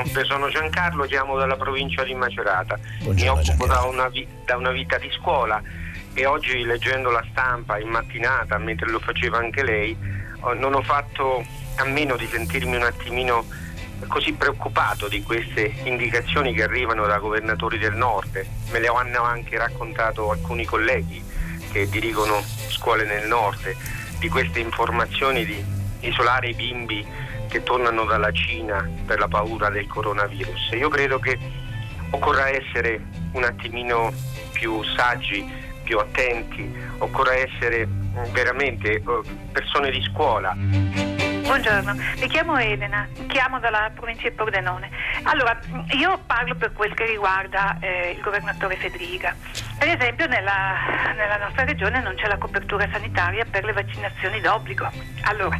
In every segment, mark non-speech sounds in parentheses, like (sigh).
Buongiorno, sono Giancarlo, chiamo dalla provincia di Macerata. Buongiorno, Mi occupo da una, da una, vita di scuola e oggi leggendo la stampa in mattinata, mentre lo faceva anche lei, non ho fatto a meno di sentirmi un attimino così preoccupato di queste indicazioni che arrivano da governatori del nord. Me le hanno anche raccontato alcuni colleghi che dirigono scuole nel nord, di queste informazioni di isolare i bimbi che tornano dalla Cina per la paura del coronavirus. Io credo che occorra essere un attimino più saggi, più attenti, occorra essere veramente eh, persone di scuola. Buongiorno, mi chiamo Elena, chiamo dalla provincia di Pordenone. Allora, io parlo per quel che riguarda eh, il governatore Federica. Per esempio nella, nella, nostra regione non c'è la copertura sanitaria per le vaccinazioni d'obbligo. Allora,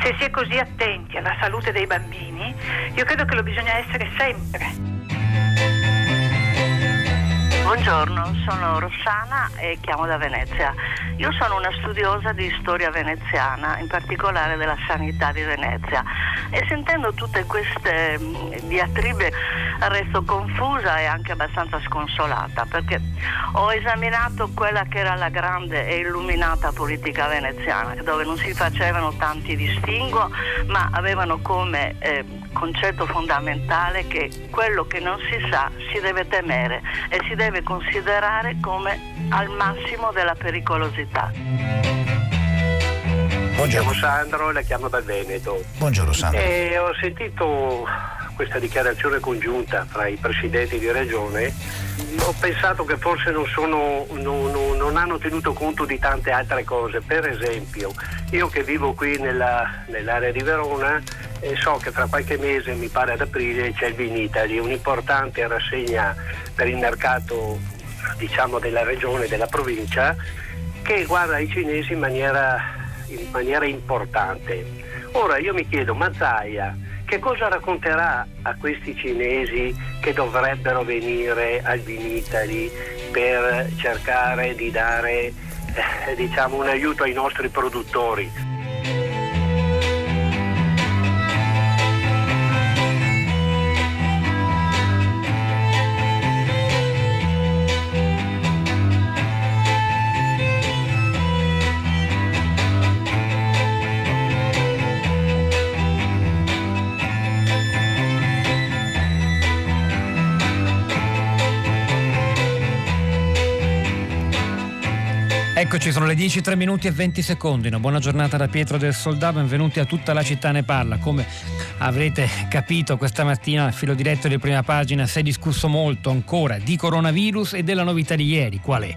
se si è così attenti alla salute dei bambini, io credo che lo bisogna essere sempre. Buongiorno, sono Rossana e chiamo da Venezia. Io sono una studiosa di storia veneziana, in particolare della sanità di Venezia e sentendo tutte queste mm, diatribe resto confusa e anche abbastanza sconsolata perché ho esaminato quella che era la grande e illuminata politica veneziana dove non si facevano tanti distinguo ma avevano come eh, concetto fondamentale che quello che non si sa si deve temere e si deve considerare come al massimo della pericolosità. Buongiorno Sandro, la chiamo dal Veneto. Buongiorno Sandro. E ho sentito questa dichiarazione congiunta fra i presidenti di regione, ho pensato che forse non, sono, non, non, non hanno tenuto conto di tante altre cose. Per esempio, io che vivo qui nella, nell'area di Verona eh, so che fra qualche mese, mi pare ad aprile, c'è il Vinitali, un'importante rassegna per il mercato diciamo, della regione, della provincia, che guarda i cinesi in maniera, in maniera importante. Ora io mi chiedo, Mazzaia, che cosa racconterà a questi cinesi che dovrebbero venire al Vinitali per cercare di dare eh, diciamo, un aiuto ai nostri produttori? Eccoci, sono le 10, 3 minuti e 20 secondi. Una buona giornata da Pietro del Soldà, benvenuti a tutta la città ne parla. Come avrete capito questa mattina a filo diretto di prima pagina si è discusso molto ancora di coronavirus e della novità di ieri. Qual è?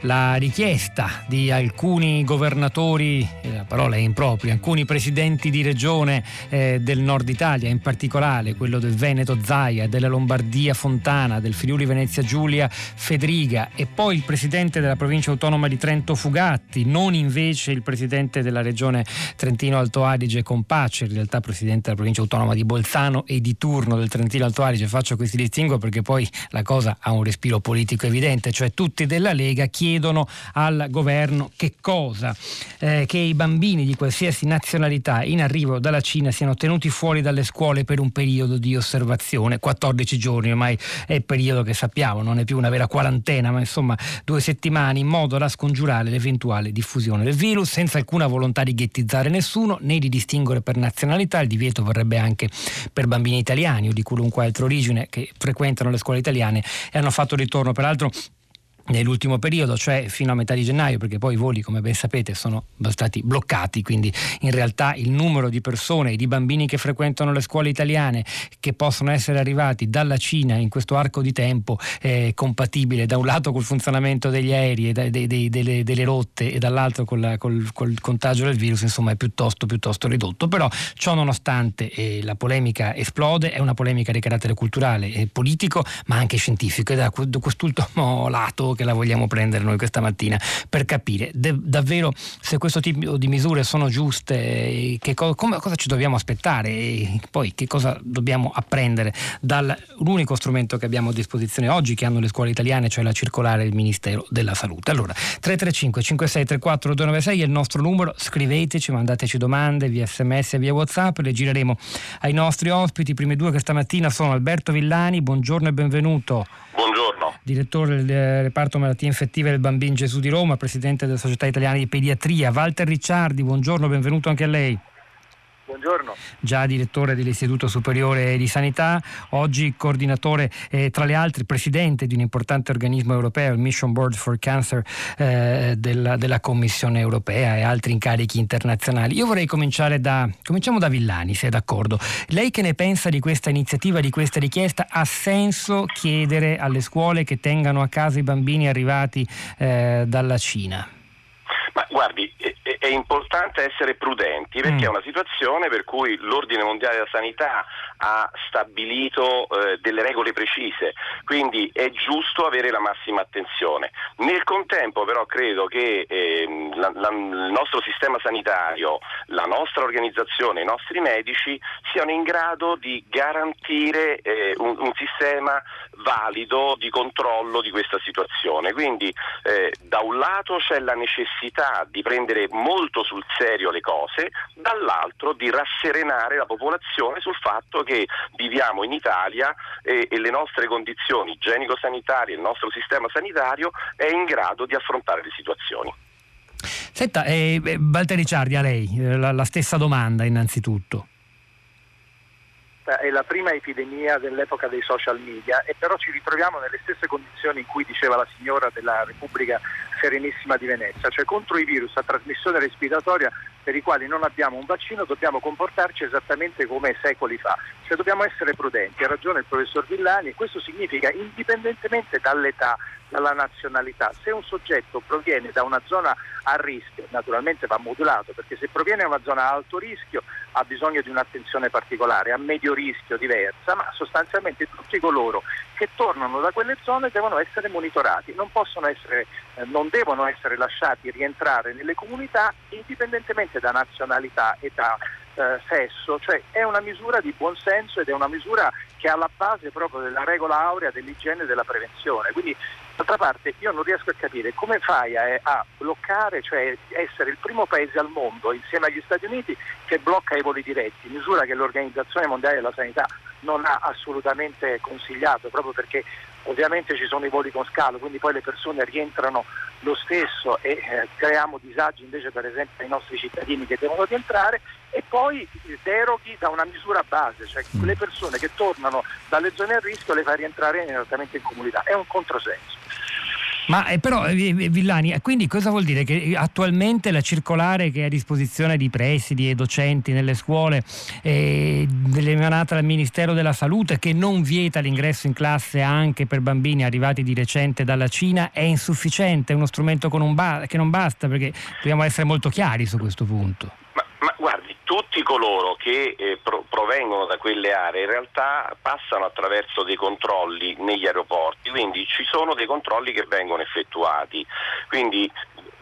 La richiesta di alcuni governatori, eh, la parola è impropria, alcuni presidenti di regione eh, del nord Italia, in particolare quello del Veneto Zaia, della Lombardia Fontana, del Friuli Venezia Giulia Federiga e poi il presidente della provincia autonoma di Trento Fugatti, non invece il presidente della regione Trentino Alto Adige Compace, in realtà presidente della provincia autonoma di Bolzano e di turno del Trentino Alto Adige. Faccio questi distinguo perché poi la cosa ha un respiro politico evidente, cioè tutti della Lega chiedono al governo che cosa? Eh, che i bambini di qualsiasi nazionalità in arrivo dalla Cina siano tenuti fuori dalle scuole per un periodo di osservazione, 14 giorni ormai è il periodo che sappiamo, non è più una vera quarantena, ma insomma due settimane in modo da scongiurare scongiurare l'eventuale diffusione del virus senza alcuna volontà di ghettizzare nessuno né di distinguere per nazionalità. Il divieto vorrebbe anche per bambini italiani o di qualunque altra origine che frequentano le scuole italiane e hanno fatto ritorno peraltro nell'ultimo periodo, cioè fino a metà di gennaio, perché poi i voli, come ben sapete, sono stati bloccati, quindi in realtà il numero di persone di bambini che frequentano le scuole italiane che possono essere arrivati dalla Cina in questo arco di tempo è compatibile da un lato col funzionamento degli aerei e dei, dei, delle, delle, rotte e dall'altro col, col, col, contagio del virus, insomma è piuttosto, piuttosto ridotto. Però ciò nonostante eh, la polemica esplode, è una polemica di carattere culturale e politico, ma anche scientifico ed è da quest'ultimo lato che la vogliamo prendere noi questa mattina per capire de- davvero se questo tipo di misure sono giuste, che co- come, cosa ci dobbiamo aspettare e poi che cosa dobbiamo apprendere dall'unico strumento che abbiamo a disposizione oggi che hanno le scuole italiane, cioè la circolare del Ministero della Salute. Allora, 335 5634 296 è il nostro numero, scriveteci, mandateci domande via sms e via whatsapp, le gireremo ai nostri ospiti. I primi due questa mattina sono Alberto Villani, buongiorno e benvenuto. Buongiorno. Direttore del reparto malattie infettive del Bambin Gesù di Roma, presidente della Società Italiana di Pediatria. Walter Ricciardi, buongiorno, benvenuto anche a lei. Buongiorno. Già direttore dell'Istituto Superiore di Sanità, oggi coordinatore, eh, tra le altre, presidente di un importante organismo europeo, il Mission Board for Cancer eh, della, della, Commissione Europea e altri incarichi internazionali. Io vorrei cominciare da, cominciamo da Villani, se è d'accordo. Lei che ne pensa di questa iniziativa, di questa richiesta? Ha senso chiedere alle scuole che tengano a casa i bambini arrivati eh, dalla Cina? Ma guardi, è importante essere prudenti perché mm. è una situazione per cui l'Ordine Mondiale della Sanità ha stabilito eh, delle regole precise, quindi è giusto avere la massima attenzione. Nel contempo però credo che eh, la, la, il nostro sistema sanitario, la nostra organizzazione, i nostri medici siano in grado di garantire eh, un, un, sistema valido di controllo di questa situazione. Quindi eh, da un lato c'è la necessità di prendere molto sul serio le cose, dall'altro di rasserenare la popolazione sul fatto che viviamo in Italia e, e le nostre condizioni igienico-sanitarie, il nostro sistema sanitario è in grado di affrontare le situazioni. Senta, eh, Walter Ricciardi, a lei eh, la, la stessa domanda innanzitutto è la prima epidemia dell'epoca dei social media e però ci ritroviamo nelle stesse condizioni in cui diceva la signora della Repubblica Serenissima di Venezia, cioè contro i virus a trasmissione respiratoria per i quali non abbiamo un vaccino dobbiamo comportarci esattamente come secoli fa, cioè dobbiamo essere prudenti, ha ragione il professor Villani e questo significa indipendentemente dall'età, dalla nazionalità, se un soggetto proviene da una zona a rischio, naturalmente va modulato perché se proviene da una zona a alto rischio ha bisogno di un'attenzione particolare, a medio rischio diversa, ma sostanzialmente tutti coloro che tornano da quelle zone devono essere monitorati, non, essere, eh, non devono essere lasciati rientrare nelle comunità indipendentemente da nazionalità, età, eh, sesso, cioè è una misura di buonsenso ed è una misura che ha la base proprio della regola aurea dell'igiene e della prevenzione. Quindi D'altra parte io non riesco a capire come fai a, a, bloccare, cioè essere il primo paese al mondo insieme agli Stati Uniti che blocca i voli diretti, misura che l'Organizzazione Mondiale della Sanità non ha assolutamente consigliato proprio perché ovviamente ci sono i voli con scalo, quindi poi le persone rientrano lo stesso e eh, creiamo disagi invece per esempio ai nostri cittadini che devono rientrare e poi deroghi da una misura base, cioè mm. le persone che tornano dalle zone a rischio le fai rientrare immediatamente in comunità, è un controsenso. Ma eh, però, eh, eh, Villani, quindi cosa vuol dire? Che attualmente la circolare che è a disposizione di presidi e docenti nelle scuole, eh, emanata dal Ministero della Salute, che non vieta l'ingresso in classe anche per bambini arrivati di recente dalla Cina, è insufficiente, è uno strumento ba- che non basta, perché dobbiamo essere molto chiari su questo punto. Ma, guardi, tutti coloro che eh, pro- provengono da quelle aree in realtà passano attraverso dei controlli negli aeroporti, quindi ci sono dei controlli che vengono effettuati. Quindi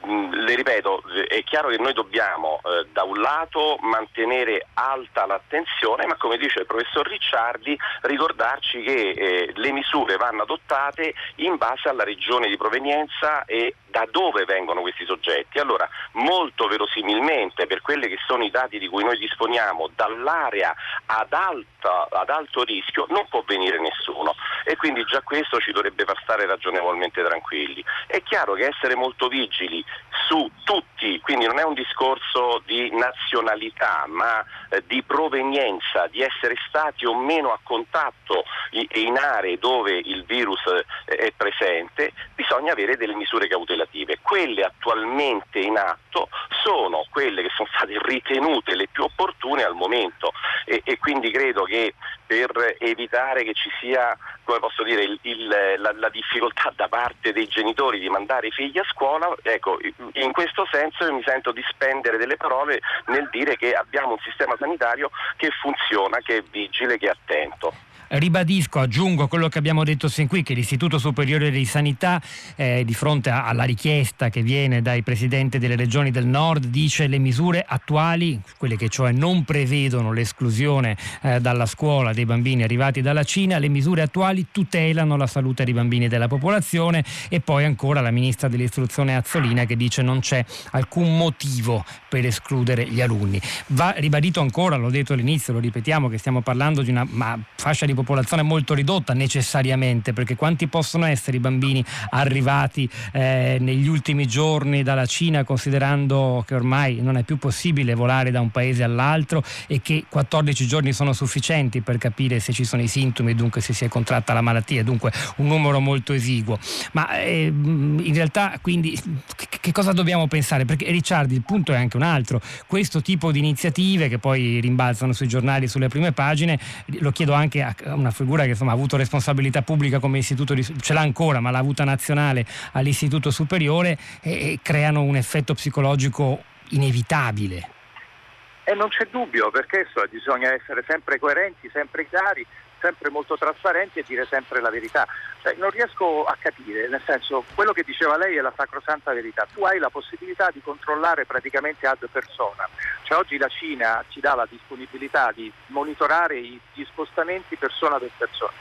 le ripeto, è chiaro che noi dobbiamo eh, da un lato mantenere alta l'attenzione, ma come dice il professor Ricciardi, ricordarci che eh, le misure vanno adottate in base alla regione di provenienza e da dove vengono questi soggetti. Allora, molto verosimilmente, per quelli che sono i dati di cui noi disponiamo, dall'area ad, alta, ad alto rischio non può venire nessuno e quindi già questo ci dovrebbe far stare ragionevolmente tranquilli. È chiaro che essere molto vigili su tutti, quindi non è un discorso di nazionalità, ma eh, di provenienza, di essere stati o meno a contatto in aree dove il virus eh, è presente, bisogna avere delle misure cautelative. Quelle attualmente in atto sono quelle che sono state ritenute le più opportune al momento e, e quindi credo che per evitare che ci sia come posso dire, il, il, la, la, difficoltà da parte dei genitori di mandare i figli a scuola, ecco, in questo senso io mi sento di spendere delle parole nel dire che abbiamo un sistema sanitario che funziona, che è vigile, che è attento. Ribadisco, aggiungo quello che abbiamo detto sin qui, che l'Istituto Superiore di Sanità, eh, di fronte alla richiesta che viene dai presidenti delle regioni del nord, dice le misure attuali, quelle che cioè non prevedono l'esclusione eh, dalla scuola dei bambini arrivati dalla Cina, le misure attuali tutelano la salute dei bambini della popolazione e poi ancora la ministra dell'istruzione Azzolina che dice non c'è alcun motivo per escludere gli alunni. Va ribadito ancora, l'ho detto all'inizio, lo ripetiamo, che stiamo parlando di una fascia di popolazione popolazione molto ridotta necessariamente, perché quanti possono essere i bambini arrivati eh, negli ultimi giorni dalla Cina, considerando che ormai non è più possibile volare da un paese all'altro e che 14 giorni sono sufficienti per capire se ci sono i sintomi e dunque se si è contratta la malattia, dunque un numero molto esiguo. Ma eh, in realtà quindi che cosa dobbiamo pensare? Perché Ricciardi il punto è anche un altro, questo tipo di iniziative che poi rimbalzano sui giornali, sulle prime pagine, lo chiedo anche a, una figura che insomma, ha avuto responsabilità pubblica come istituto, di, ce l'ha ancora, ma l'ha avuta nazionale all'istituto superiore e, e creano un effetto psicologico inevitabile. E non c'è dubbio, perché bisogna essere sempre coerenti, sempre chiari, sempre molto trasparenti e dire sempre la verità. Cioè, non riesco a capire, nel senso, quello che diceva lei è la sacrosanta verità. Tu hai la possibilità di controllare praticamente ad persona. Cioè, oggi la Cina ci dà la disponibilità di monitorare gli spostamenti persona per persona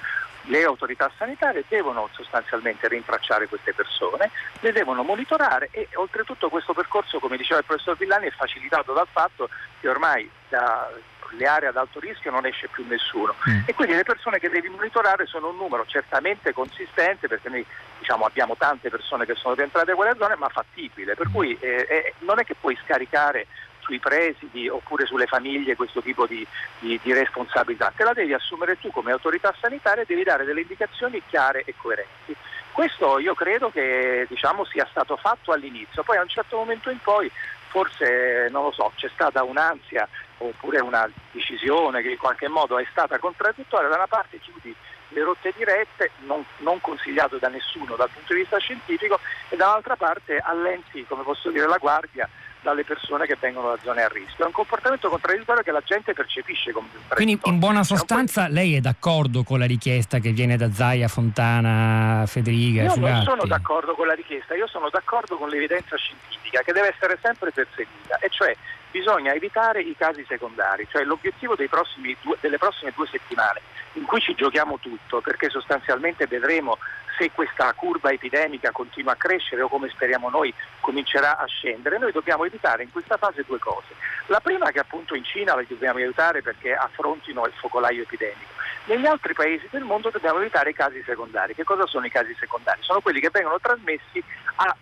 le autorità sanitarie devono sostanzialmente rintracciare queste persone, le devono monitorare e oltretutto questo percorso, come diceva il professor Villani, è facilitato dal fatto che ormai da le aree ad alto rischio non esce più nessuno. Mm. e quindi le persone che devi monitorare sono un numero certamente consistente perché noi diciamo, abbiamo tante persone che sono rientrate in quelle zone ma fattibile. Per cui eh, eh, non è che puoi scaricare sui presidi oppure sulle famiglie questo tipo di, di, di, responsabilità, te la devi assumere tu come autorità sanitaria e devi dare delle indicazioni chiare e coerenti. Questo io credo che diciamo, sia stato fatto all'inizio, poi a un certo momento in poi forse non lo so, c'è stata un'ansia oppure una decisione che in qualche modo è stata contraddittoria, da una parte chiudi le rotte dirette, non, non, consigliato da nessuno dal punto di vista scientifico, e dall'altra parte allenti, come posso dire, la guardia dalle persone che vengono da zone a rischio. È un comportamento contraddittorio che la gente percepisce come Quindi in buona sostanza lei è d'accordo con la richiesta che viene da Zaia, Fontana, Federica? Io Fugatti. non sono d'accordo con la richiesta, io sono d'accordo con l'evidenza scientifica che deve essere sempre perseguita, e cioè bisogna evitare i casi secondari, cioè l'obiettivo prossimi, delle prossime due settimane in cui ci giochiamo tutto, perché sostanzialmente vedremo se questa curva epidemica continua a crescere o come speriamo noi comincerà a scendere, noi dobbiamo evitare in questa fase due cose. La prima è che appunto in Cina li dobbiamo aiutare perché affrontino il focolaio epidemico. Negli altri paesi del mondo dobbiamo evitare i casi secondari. Che cosa sono i casi secondari? Sono quelli che vengono trasmessi a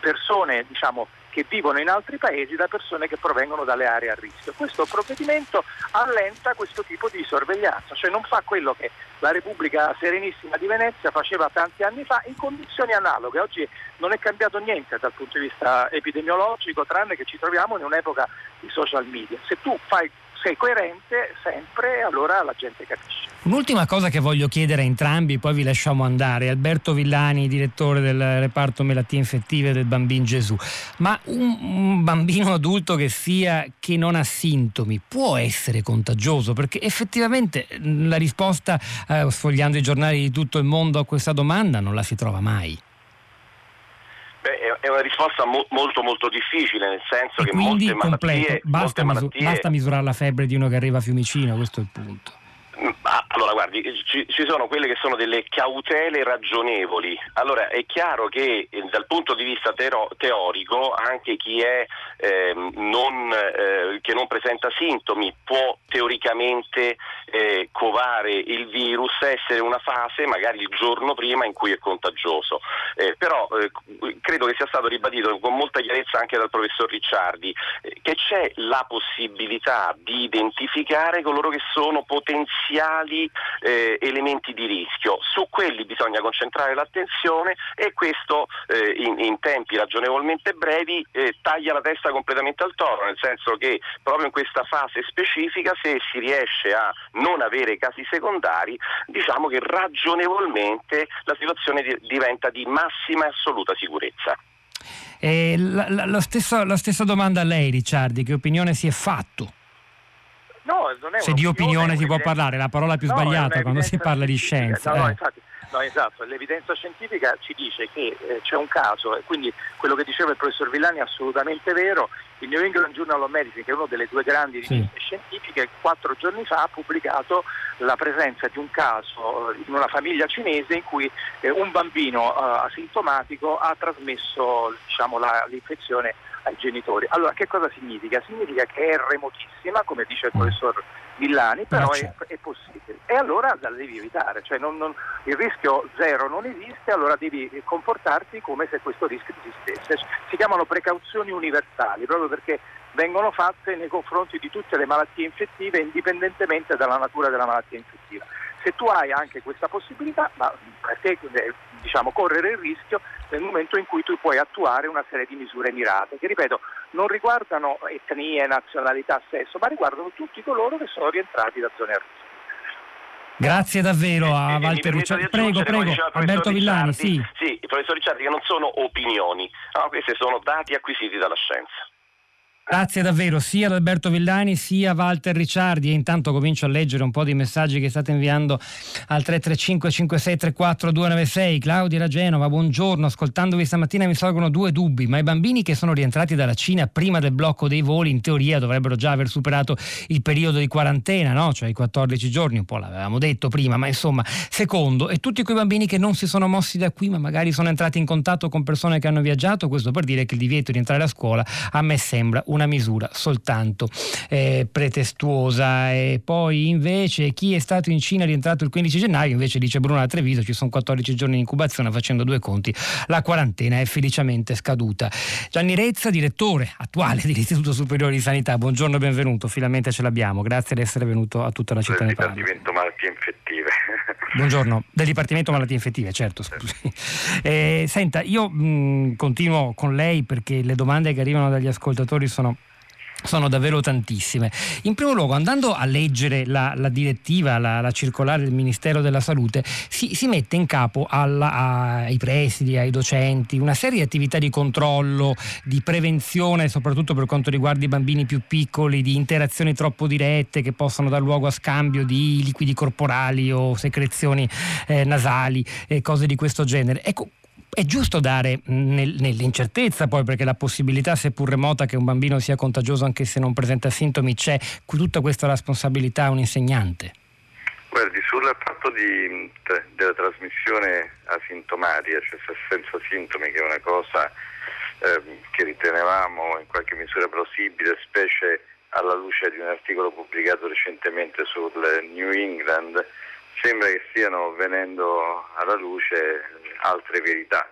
persone diciamo, che vivono in altri paesi da persone che provengono dalle aree a rischio. Questo provvedimento allenta questo tipo di sorveglianza, cioè non fa quello che la Repubblica Serenissima di Venezia faceva tanti anni fa in condizioni analoghe. Oggi non è cambiato niente dal punto di vista epidemiologico, tranne che ci troviamo in un'epoca di social media. Se tu fai sei coerente sempre, allora la gente capisce. Un'ultima cosa che voglio chiedere a entrambi, poi vi lasciamo andare. Alberto Villani, direttore del reparto malattie infettive del Bambin Gesù. Ma un, un bambino adulto che sia che non ha sintomi può essere contagioso? Perché effettivamente la risposta, eh, sfogliando i giornali di tutto il mondo a questa domanda, non la si trova mai. È una risposta mo- molto molto difficile, nel senso e che molte malattie, basta, molte malattie... basta misurare la febbre di uno che arriva a Fiumicino, questo è il punto. Guardi, ci, ci, sono quelle che sono delle cautele ragionevoli. Allora, è chiaro che eh, dal punto di vista tero- teorico anche chi è, eh, non, eh, che non presenta sintomi può teoricamente eh, covare il virus, essere una fase magari il giorno prima in cui è contagioso. Eh, però eh, credo che sia stato ribadito con molta chiarezza anche dal professor Ricciardi che c'è la possibilità di identificare coloro che sono potenziali eh, elementi di rischio. Su quelli bisogna concentrare l'attenzione e questo eh, in, in, tempi ragionevolmente brevi eh, taglia la testa completamente al toro, nel senso che proprio in questa fase specifica se si riesce a non avere casi secondari, diciamo che ragionevolmente la situazione di, diventa di massima e assoluta sicurezza. La, la, la, stessa, la stessa domanda a lei, Ricciardi, che opinione si è fatto? No, non è Se di opinione si può parlare, la parola più no, sbagliata quando si parla di scienza. No, eh. no, infatti, No, esatto, l'evidenza scientifica ci dice che eh, c'è un caso e quindi quello che diceva il professor Villani è assolutamente vero. Il New England Journal of Medicine, che è una delle due grandi riviste sì. scientifiche, quattro giorni fa ha pubblicato la presenza di un caso eh, in una famiglia cinese in cui eh, un bambino eh, asintomatico ha trasmesso diciamo, la, l'infezione ai genitori. Allora, che cosa significa? Significa che è remotissima, come dice il mm. professor Villani, però è, è, possibile. E allora la devi evitare, cioè non, non, il rischio zero non esiste, allora devi comportarti come se questo rischio esistesse. Si chiamano precauzioni universali, proprio perché vengono fatte nei confronti di tutte le malattie infettive indipendentemente dalla natura della malattia infettiva. Se tu hai anche questa possibilità, ma perché diciamo, correre il rischio nel momento in cui tu puoi attuare una serie di misure mirate, che ripeto non riguardano etnie, nazionalità, sesso, ma riguardano tutti coloro che sono rientrati da zone a rischio. Grazie davvero a Walter Ricciardi. Prego, prego, Alberto Villani. Sì. sì, il professor Ricciardi, che non sono opinioni, no, questi sono dati acquisiti dalla scienza. Grazie davvero sia ad Alberto Villani sia Walter Ricciardi. E intanto comincio a leggere un po' di messaggi che state inviando al 335 5634 296 Claudia da Genova, buongiorno. Ascoltandovi stamattina mi sorgono due dubbi ma i bambini che sono rientrati dalla Cina prima del blocco dei voli in teoria dovrebbero già aver superato il periodo di quarantena no? cioè i 14 giorni un po' l'avevamo detto prima ma insomma secondo e tutti quei bambini che non si sono mossi da qui ma magari sono entrati in contatto con persone che hanno viaggiato questo per dire che il divieto di entrare a scuola a me sembra una misura soltanto eh, pretestuosa. E poi invece chi è stato in Cina rientrato il 15 gennaio, invece dice Bruno da Treviso, ci sono 14 giorni di incubazione, facendo due conti, la quarantena è felicemente scaduta. Gianni Rezza, direttore attuale dell'Istituto Superiore di Sanità, buongiorno e benvenuto, finalmente ce l'abbiamo, grazie di essere venuto a tutta la città del Dipartimento Malattie Infettive. (laughs) Buongiorno, del Dipartimento Malattie Infettive, certo, scusi. Eh, senta, io mh, continuo con lei perché le domande che arrivano dagli ascoltatori sono sono davvero tantissime. In primo luogo, andando a leggere la, la direttiva, la, la, circolare del Ministero della Salute, si, si mette in capo alla, ai presidi, ai docenti, una serie di attività di controllo, di prevenzione, soprattutto per quanto riguarda i bambini più piccoli, di interazioni troppo dirette che possono dar luogo a scambio di liquidi corporali o secrezioni eh, nasali, eh, cose di questo genere. Ecco, è giusto dare nel, nell'incertezza poi perché la possibilità seppur remota che un bambino sia contagioso anche se non presenta sintomi c'è, tutta questa responsabilità a un insegnante? Guardi, sul fatto di, della trasmissione asintomatica, cioè senza sintomi, che è una cosa eh, che ritenevamo in qualche misura plausibile, specie alla luce di un articolo pubblicato recentemente sul New England, sembra che stiano venendo alla luce altre verità.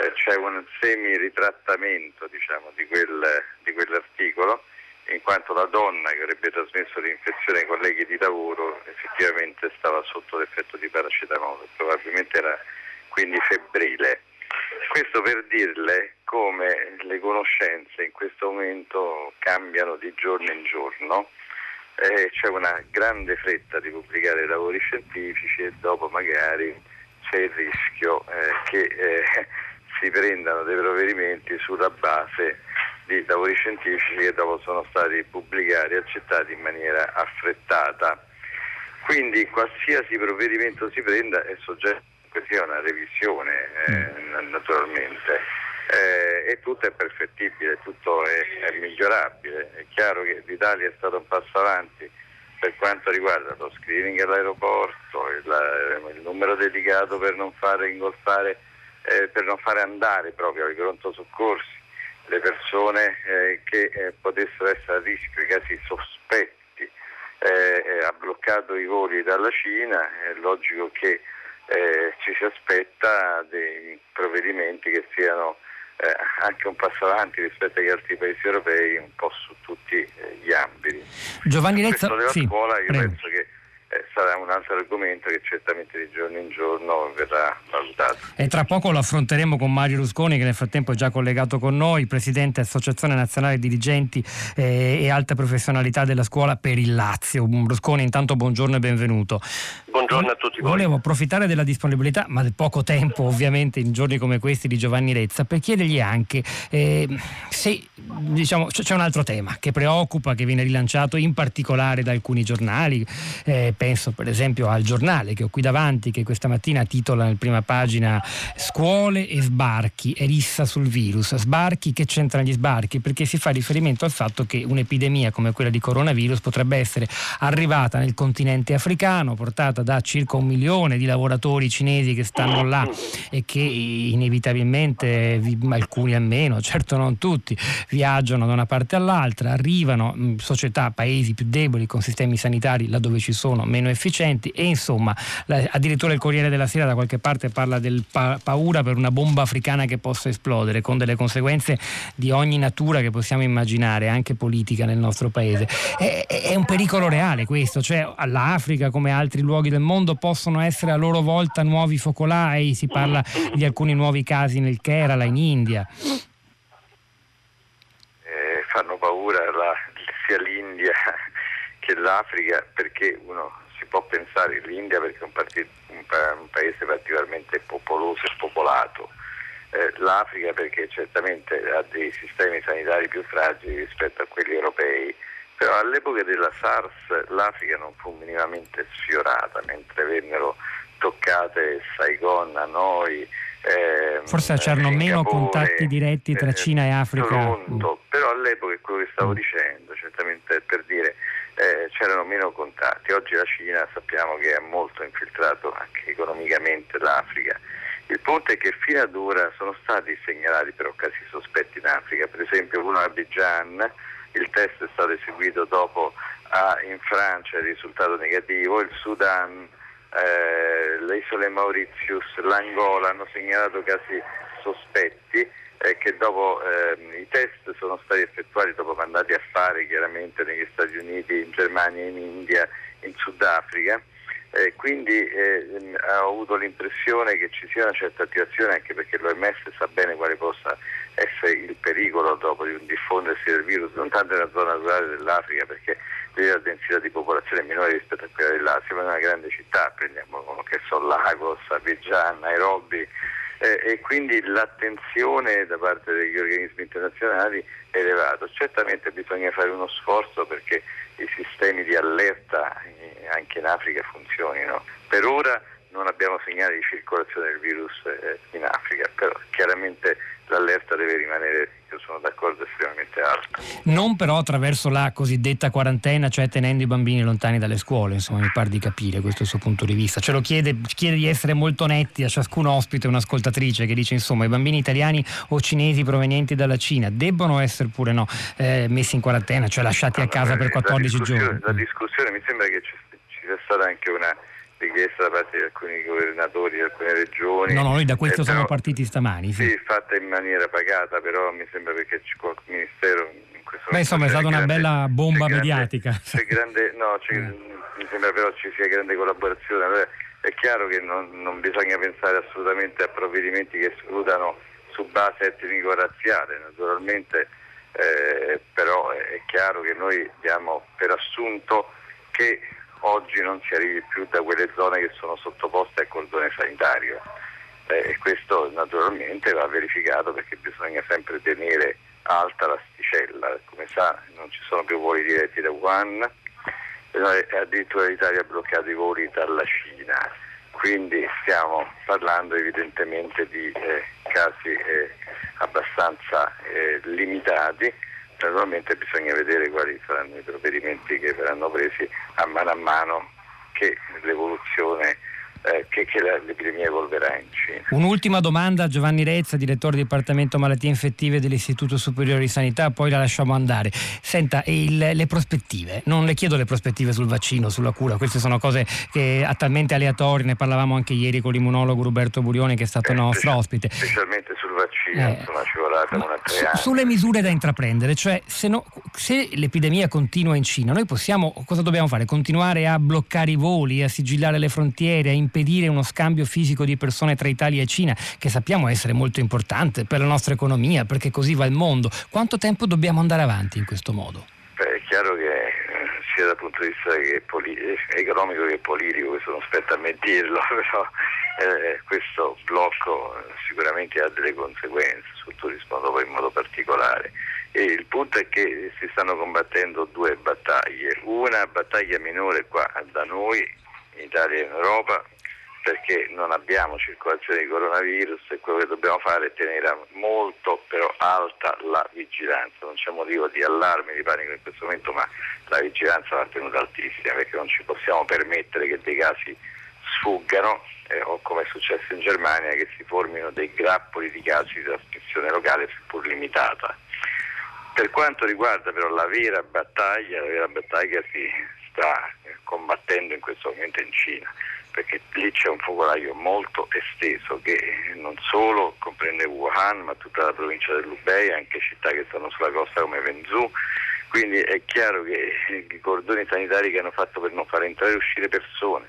Eh, c'è un semi-ritrattamento diciamo, di, quel, di, quell'articolo, in quanto la donna che avrebbe trasmesso l'infezione ai colleghi di lavoro effettivamente stava sotto l'effetto di paracetamolo, probabilmente era quindi febbrile. Questo per dirle come le conoscenze in questo momento cambiano di giorno in giorno eh, c'è una grande fretta di pubblicare lavori scientifici e dopo magari c'è il rischio eh, che eh, si prendano dei provvedimenti sulla base di lavori scientifici che dopo sono stati pubblicati e accettati in maniera affrettata. Quindi qualsiasi provvedimento si prenda è soggetto a una revisione eh, naturalmente eh, e tutto è perfettibile, tutto è, è, migliorabile. È chiaro che l'Italia è stato un passo avanti per quanto riguarda lo screening all'aeroporto, il, numero dedicato per non fare ingolfare, eh, per non fare andare proprio ai pronto soccorsi le persone eh, che eh, potessero essere a rischio, i casi sospetti. Eh, eh, ha bloccato i voli dalla Cina, è logico che ci si aspetta dei provvedimenti che siano eh, anche un passo avanti rispetto agli altri paesi europei un po' su tutti eh, gli ambiti. Giovanni Rezza, della sì, scuola io prego. penso che eh, sarà un altro argomento che certamente di giorno in giorno verrà valutato. E tra poco lo affronteremo con Mario Rusconi che nel frattempo è già collegato con noi, presidente Associazione Nazionale Dirigenti eh, e Alta Professionalità della Scuola per il Lazio. Rusconi intanto buongiorno e benvenuto. buongiorno a tutti voi. Volevo approfittare della disponibilità, ma del poco tempo (laughs) ovviamente in giorni come questi di Giovanni Rezza, per chiedergli anche eh, se diciamo, c'è un altro tema che preoccupa, che viene rilanciato in particolare da alcuni giornali, eh, penso per esempio al giornale che ho qui davanti, che questa mattina titola nel prima pagina Scuole e sbarchi e rissa sul virus. Sbarchi, che c'entrano gli sbarchi? Perché si fa riferimento al fatto che un'epidemia come quella di coronavirus potrebbe essere arrivata nel continente africano, portata da circa un milione di lavoratori cinesi che stanno là e che inevitabilmente, alcuni almeno, certo non tutti, viaggiano da una parte all'altra, arrivano società, paesi più deboli con sistemi sanitari laddove ci sono meno efficienti e insomma addirittura il Corriere della Sera da qualche parte parla del pa- paura per una bomba africana che possa esplodere con delle conseguenze di ogni natura che possiamo immaginare, anche politica nel nostro paese. È, è un pericolo reale questo, cioè l'Africa come altri luoghi del mondo possono essere a loro volta nuovi focolai, si parla di alcuni nuovi casi nel Kerala, in India. Eh, fanno paura la, sia l'India che l'Africa perché uno si può pensare l'India perché è un, partito, un, un paese particolarmente popoloso e popolato, eh, l'Africa perché certamente ha dei sistemi sanitari più fragili rispetto a quelli europei però all'epoca della SARS l'Africa non fu minimamente sfiorata, mentre vennero toccate Saigon, Hanoi. Eh, Forse c'erano meno contatti diretti tra eh, Cina e Africa. Toronto, però all'epoca è quello che stavo dicendo, certamente per dire eh, c'erano meno contatti. Oggi la Cina sappiamo che ha molto infiltrato anche economicamente l'Africa. Il punto è che fino ad ora sono stati segnalati però casi sospetti in Africa, per esempio uno a Abidjan il test è stato eseguito dopo ah, in Francia il risultato negativo, il Sudan, eh, le isole Mauritius, l'Angola hanno segnalato casi sospetti eh, che dopo eh, i test sono stati effettuati dopo mandati a fare chiaramente negli Stati Uniti, in Germania, in India, in Sudafrica. Eh, quindi eh, ho avuto l'impressione che ci sia una certa attivazione anche perché l'OMS sa bene quale possa essere il pericolo dopo di un diffondersi del virus, non tanto nella zona rurale dell'Africa perché lì la densità di popolazione è minore rispetto a quella dell'Asia, ma in una grande città, prendiamo che so, Lagos, Abidjan, Nairobi, eh, e quindi l'attenzione da parte degli organismi internazionali è elevata. Certamente bisogna fare uno sforzo perché i sistemi di allerta eh, anche in Africa funzionino. Per ora non abbiamo segnali di circolazione del virus eh, in Africa, però chiaramente l'allerta deve rimanere, io sono d'accordo, estremamente alta. Non però attraverso la cosiddetta quarantena, cioè tenendo i bambini lontani dalle scuole, insomma mi pare di capire questo suo punto di vista. Ce lo chiede, chiede di essere molto netti a ciascun ospite, un'ascoltatrice che dice insomma i bambini italiani o cinesi provenienti dalla Cina debbono essere pure no, eh, messi in quarantena, cioè lasciati a casa per 14 giorni. La discussione mi sembra che ci sia stata anche una richiesta da parte di alcuni governatori di alcune regioni. No, no, noi da questo eh, siamo partiti stamani. Sì. sì. fatta in maniera pagata, però mi sembra perché il Ministero in questo Beh, insomma, è stata una bella bomba mediatica. Grande, grande, no, mm. mi sembra però ci sia grande collaborazione. Allora, è chiaro che non, non, bisogna pensare assolutamente a provvedimenti che escludano su base etnico-razziale, naturalmente, eh, però è chiaro che noi diamo per assunto che oggi non si arrivi più da quelle zone che sono sottoposte al cordone sanitario. Eh, e questo naturalmente va verificato perché bisogna sempre tenere alta l'asticella, come sa non ci sono più voli diretti da Wuhan e addirittura l'Italia ha bloccato i voli dalla Cina, quindi stiamo parlando evidentemente di eh, casi eh, abbastanza eh, limitati Naturalmente bisogna vedere quali saranno i provvedimenti che verranno presi a mano a mano che l'evoluzione eh, che, che l'epidemia evolverà in Cina. Un'ultima domanda a Giovanni Rezza, direttore del Dipartimento Malattie Infettive dell'Istituto Superiore di Sanità, poi la lasciamo andare. Senta, il, le prospettive, non le chiedo le prospettive sul vaccino, sulla cura, queste sono cose che talmente aleatorie, ne parlavamo anche ieri con l'immunologo Roberto Burioni che è stato eh, nostro ospite. Specialmente vaccino, eh, insomma ci vorrà una tre anni. Sulle misure da intraprendere, cioè se, no, se l'epidemia continua in Cina, noi possiamo, cosa dobbiamo fare? Continuare a bloccare i voli, a sigillare le frontiere, a impedire uno scambio fisico di persone tra Italia e Cina, che sappiamo essere molto importante per la nostra economia, perché così va il mondo. Quanto tempo dobbiamo andare avanti in questo modo? Beh, è chiaro che eh, sia dal punto di vista che poli- economico che politico, questo non spetta a me dirlo, (laughs) però eh, questo blocco sicuramente ha delle conseguenze sul turismo dopo in modo particolare. E il punto è che si stanno combattendo due battaglie, una battaglia minore qua da noi, in Italia e in Europa, perché non abbiamo circolazione di coronavirus e quello che dobbiamo fare è tenere molto però alta la vigilanza, non c'è motivo di allarme, di panico in questo momento, ma la vigilanza va tenuta altissima perché non ci possiamo permettere che dei casi sfuggano eh, o come è successo in Germania che si formino dei grappoli di casi di trasmissione locale seppur limitata. Per quanto riguarda però la vera battaglia, la vera battaglia si sta combattendo in questo momento in Cina perché lì c'è un focolaio molto esteso che non solo comprende Wuhan ma tutta la provincia dell'Ubei, anche città che stanno sulla costa come Venzhou, quindi è chiaro che i cordoni sanitari che hanno fatto per non far entrare e uscire persone,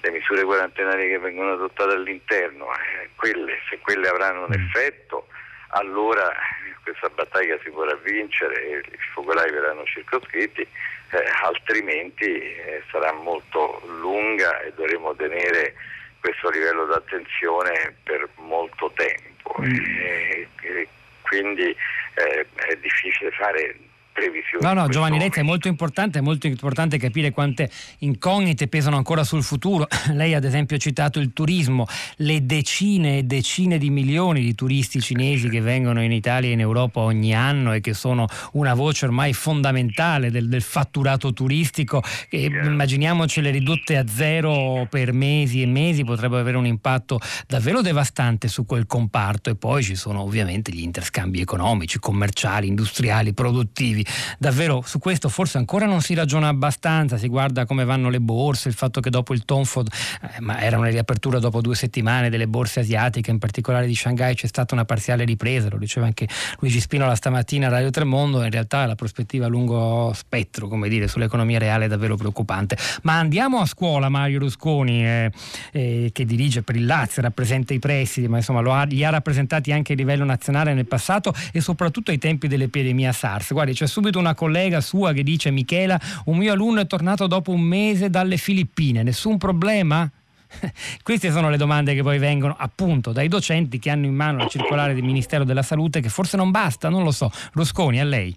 le misure quarantenarie che vengono adottate all'interno, eh, quelle, se quelle avranno un mm. effetto allora questa battaglia si potrà vincere e i focolai verranno circoscritti eh, altrimenti eh, sarà molto lunga e dovremo tenere questo livello di attenzione per molto tempo. Mm. E, e quindi eh, è difficile fare previsioni. No, no, Giovanni Lezza è molto importante, è molto importante capire quante incognite pesano ancora sul futuro. (laughs) Lei ad esempio ha citato il turismo, le decine e decine di milioni di turisti cinesi che vengono in Italia e in Europa ogni anno e che sono una voce ormai fondamentale del, del fatturato turistico. E immaginiamocele ridotte a zero per mesi e mesi, potrebbero avere un impatto davvero devastante su quel comparto e poi ci sono ovviamente gli interscambi economici, commerciali, industriali, produttivi davvero su questo forse ancora non si ragiona abbastanza, si guarda come vanno le borse, il fatto che dopo il Tonfod, eh, ma era una riapertura dopo due settimane delle borse asiatiche, in particolare di Shanghai, c'è stata una parziale ripresa, lo diceva anche Luigi Spinola stamattina a Radio Tremondo, in realtà la prospettiva a lungo spettro, come dire, sull'economia reale è davvero preoccupante. Ma andiamo a scuola, Mario Rusconi, eh, eh, che dirige per il Lazio, rappresenta i prestiti, ma insomma ha, li ha rappresentati anche a livello nazionale nel passato e soprattutto ai tempi dell'epidemia SARS. Guardi, c'è subito una collega sua che dice Michela, un mio alunno è tornato dopo un mese dalle Filippine, nessun problema? (laughs) Queste sono le domande che poi vengono appunto dai docenti che hanno in mano la circolare del Ministero della Salute che forse non basta, non lo so. Rusconi, a lei.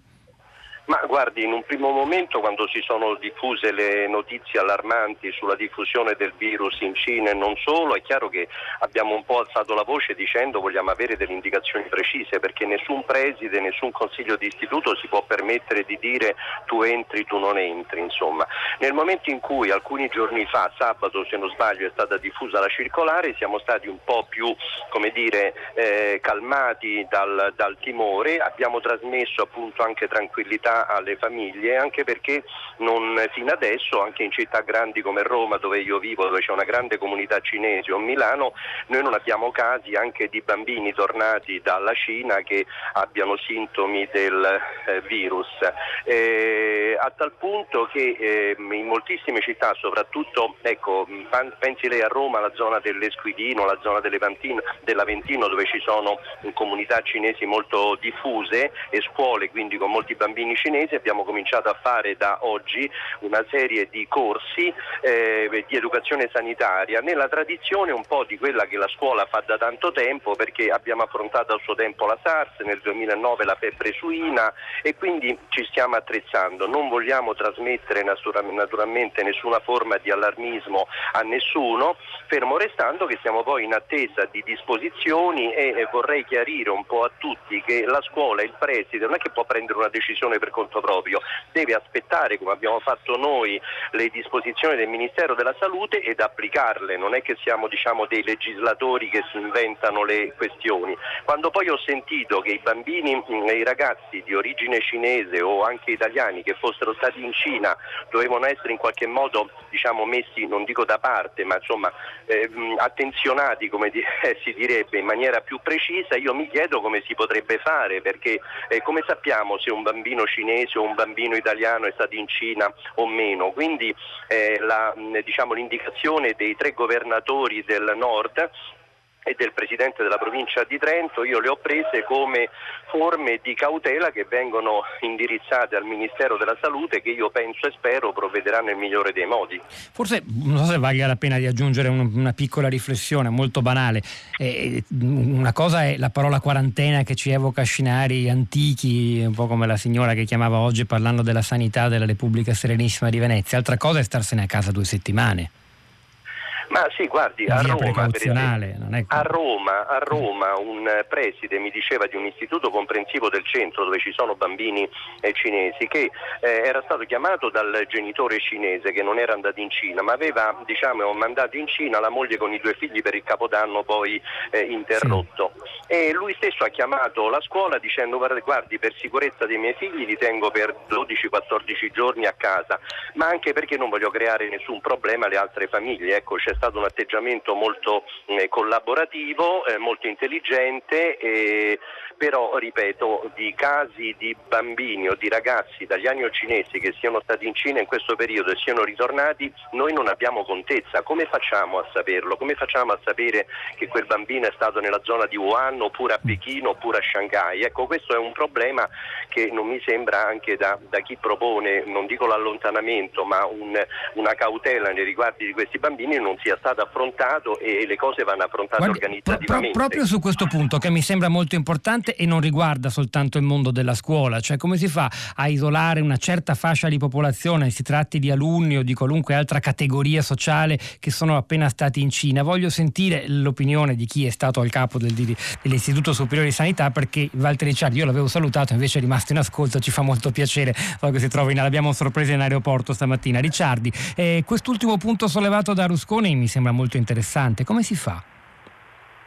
Ma guardi, in un primo momento quando si sono diffuse le notizie allarmanti sulla diffusione del virus in Cina e non solo, è chiaro che abbiamo un po' alzato la voce dicendo vogliamo avere delle indicazioni precise perché nessun preside, nessun consiglio di istituto si può permettere di dire tu entri, tu non entri, insomma. Nel momento in cui alcuni giorni fa, sabato se non sbaglio, è stata diffusa la circolare, siamo stati un po' più, come dire, eh, calmati dal, dal timore, abbiamo trasmesso appunto anche tranquillità alle famiglie, anche perché non, fino adesso, anche in città grandi come Roma, dove io vivo, dove c'è una grande comunità cinese, o Milano, noi non abbiamo casi anche di bambini tornati dalla Cina che abbiano sintomi del eh, virus. Eh, a tal punto che eh, in moltissime città, soprattutto, ecco, pensi lei a Roma, la zona dell'Esquidino, la zona dell'Aventino, dove ci sono comunità cinesi molto diffuse e scuole, quindi con molti bambini cinesi abbiamo cominciato a fare da oggi una serie di corsi eh, di educazione sanitaria nella tradizione un po' di quella che la scuola fa da tanto tempo perché abbiamo affrontato al suo tempo la SARS, nel 2009 la febbre suina e quindi ci stiamo attrezzando. Non vogliamo trasmettere naturalmente nessuna forma di allarmismo a nessuno, fermo restando che siamo poi in attesa di disposizioni e vorrei chiarire un po' a tutti che la scuola il preside non è che può prendere una decisione per conto proprio, deve aspettare come abbiamo fatto noi le disposizioni del Ministero della Salute ed applicarle, non è che siamo diciamo, dei legislatori che si inventano le questioni. Quando poi ho sentito che i bambini mm, e i ragazzi di origine cinese o anche italiani che fossero stati in Cina dovevano essere in qualche modo diciamo, messi, non dico da parte, ma insomma eh, attenzionati come di, eh, (laughs) si direbbe in maniera più precisa, io mi chiedo come si potrebbe fare perché eh, come sappiamo se un bambino cinese cinese o un bambino italiano è stato in Cina o meno. Quindi eh, la, diciamo, l'indicazione dei tre governatori del nord e del Presidente della provincia di Trento, io le ho prese come forme di cautela che vengono indirizzate al Ministero della Salute che io penso e spero provvederà nel migliore dei modi. Forse non so se valga la pena di aggiungere un, una piccola riflessione molto banale. Eh, una cosa è la parola quarantena che ci evoca scenari antichi, un po' come la signora che chiamava oggi parlando della sanità della Repubblica Serenissima di Venezia, altra cosa è starsene a casa due settimane. Ma sì, guardi, a Roma, esempio, a Roma, a Roma, un preside mi diceva di un istituto comprensivo del centro dove ci sono bambini eh, cinesi che eh, era stato chiamato dal genitore cinese che non era andato in Cina ma aveva diciamo, mandato in Cina la moglie con i due figli per il capodanno poi eh, interrotto sì. e lui stesso ha chiamato la scuola dicendo guardi per sicurezza dei miei figli li tengo per 12-14 giorni a casa ma anche perché non voglio creare nessun problema alle altre famiglie. Ecco, c'è stato un atteggiamento molto eh, collaborativo, eh, molto intelligente, eh, però ripeto, di casi di bambini o di ragazzi italiani o cinesi che siano stati in Cina in questo periodo e siano ritornati, noi non abbiamo contezza. Come facciamo a saperlo? Come facciamo a sapere che quel bambino è stato nella zona di Wuhan oppure a Pechino oppure a Shanghai? Ecco, questo è un problema che non mi sembra anche da, da chi propone, non dico l'allontanamento, ma un, una cautela nei riguardi di questi bambini non sia stato affrontato e le cose vanno affrontate Guardi, organizzativamente. Pro, proprio su questo punto che mi sembra molto importante e non riguarda soltanto il mondo della scuola, cioè come si fa a isolare una certa fascia di popolazione, si tratti di alunni o di qualunque altra categoria sociale che sono appena stati in Cina. Voglio sentire l'opinione di chi è stato al capo del, dell'Istituto Superiore di Sanità perché Walter Ricciardi, io l'avevo salutato, invece è rimasto in ascolto, ci fa molto piacere, so che si trova in, l'abbiamo sorpresa in aeroporto stamattina. Ricciardi, eh, quest'ultimo punto sollevato da Rusconi mi sembra molto interessante, come si fa?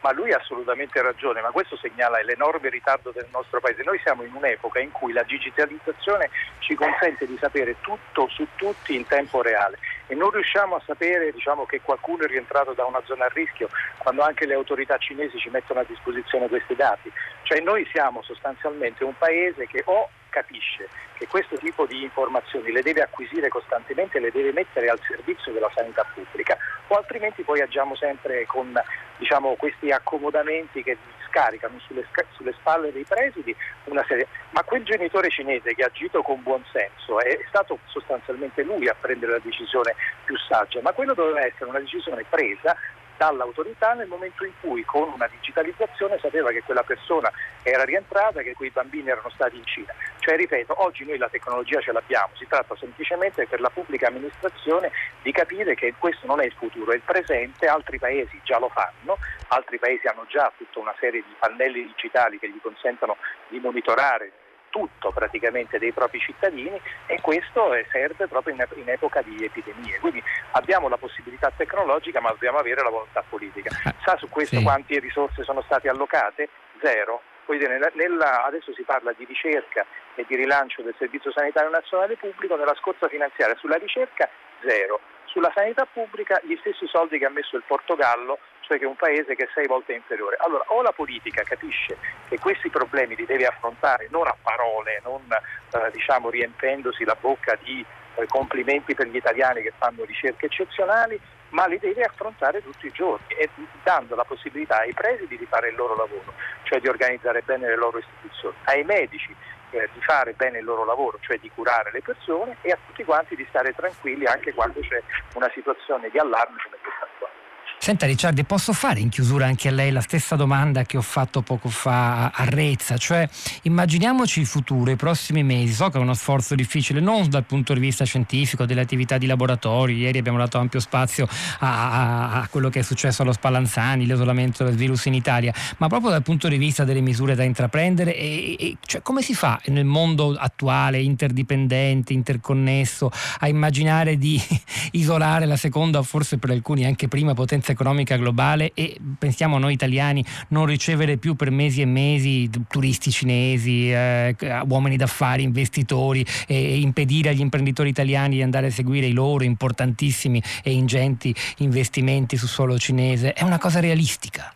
Ma lui ha assolutamente ragione, ma questo segnala l'enorme ritardo del nostro paese. Noi siamo in un'epoca in cui la digitalizzazione ci consente di sapere tutto su tutti in tempo reale e non riusciamo a sapere diciamo, che qualcuno è rientrato da una zona a rischio quando anche le autorità cinesi ci mettono a disposizione questi dati. Cioè noi siamo sostanzialmente un paese che o capisce che questo tipo di informazioni le deve acquisire costantemente le deve mettere al servizio della sanità pubblica o altrimenti poi agiamo sempre con diciamo, questi accomodamenti che scaricano sulle, sulle, spalle dei presidi una serie. Ma quel genitore cinese che ha agito con buon senso è stato sostanzialmente lui a prendere la decisione più saggia, ma quello doveva essere una decisione presa dall'autorità nel momento in cui con una digitalizzazione sapeva che quella persona era rientrata, che quei bambini erano stati in Cina. Cioè, ripeto, oggi noi la tecnologia ce l'abbiamo, si tratta semplicemente per la pubblica amministrazione di capire che questo non è il futuro, è il presente, altri paesi già lo fanno, altri paesi hanno già tutta una serie di pannelli digitali che gli consentono di monitorare tutto praticamente dei propri cittadini e questo serve proprio in, in, epoca di epidemie. Quindi abbiamo la possibilità tecnologica ma dobbiamo avere la volontà politica. Ah, Sa su questo sì. quante risorse sono state allocate? Zero. Nella, nella, adesso si parla di ricerca e di rilancio del Servizio Sanitario Nazionale Pubblico, nella scorsa finanziaria sulla ricerca zero, sulla sanità pubblica gli stessi soldi che ha messo il Portogallo cioè che un paese che è sei volte inferiore. Allora o la politica capisce che questi problemi li deve affrontare non a parole, non eh, diciamo riempendosi la bocca di eh, complimenti per gli italiani che fanno ricerche eccezionali, ma li deve affrontare tutti i giorni e dando la possibilità ai presidi di fare il loro lavoro, cioè di organizzare bene le loro istituzioni, ai medici eh, di fare bene il loro lavoro, cioè di curare le persone e a tutti quanti di stare tranquilli anche quando c'è una situazione di allarme come questa qua. Senta Ricciardi, posso fare in chiusura anche a lei la stessa domanda che ho fatto poco fa a Rezza, cioè immaginiamoci il futuro, i prossimi mesi, so che è uno sforzo difficile non dal punto di vista scientifico, delle attività di laboratorio, ieri abbiamo dato ampio spazio a, a, a quello che è successo allo Spallanzani, l'isolamento del virus in Italia, ma proprio dal punto di vista delle misure da intraprendere e, e cioè, come si fa nel mondo attuale, interdipendente, interconnesso, a immaginare di (laughs) isolare la seconda forse per alcuni anche prima potenza economica globale e pensiamo a noi italiani non ricevere più per mesi e mesi turisti cinesi, eh, uomini d'affari, investitori e impedire agli imprenditori italiani di andare a seguire i loro importantissimi e ingenti investimenti su suolo cinese. È una cosa realistica.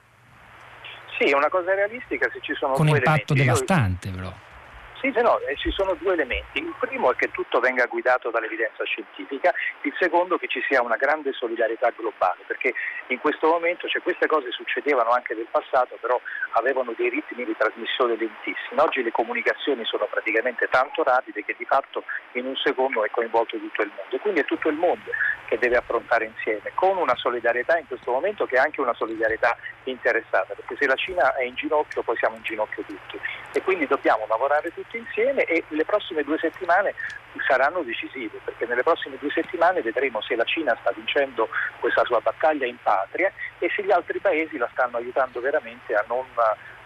Sì, è una cosa realistica se ci sono Con impatto elementi. devastante però. Sì, no, eh, ci sono due elementi. Il primo è che tutto venga guidato dall'evidenza scientifica, il secondo che ci sia una grande solidarietà globale, perché in questo momento cioè, queste cose succedevano anche nel passato, però avevano dei ritmi di trasmissione lentissimi. Oggi le comunicazioni sono praticamente tanto rapide che di fatto in un secondo è coinvolto tutto il mondo. Quindi è tutto il mondo che deve affrontare insieme, con una solidarietà in questo momento che è anche una solidarietà interessata, perché se la Cina è in ginocchio poi siamo in ginocchio tutti e quindi dobbiamo lavorare tutti insieme e le prossime due settimane saranno decisive, perché nelle prossime due settimane vedremo se la Cina sta vincendo questa sua battaglia in patria e se gli altri paesi la stanno aiutando veramente a non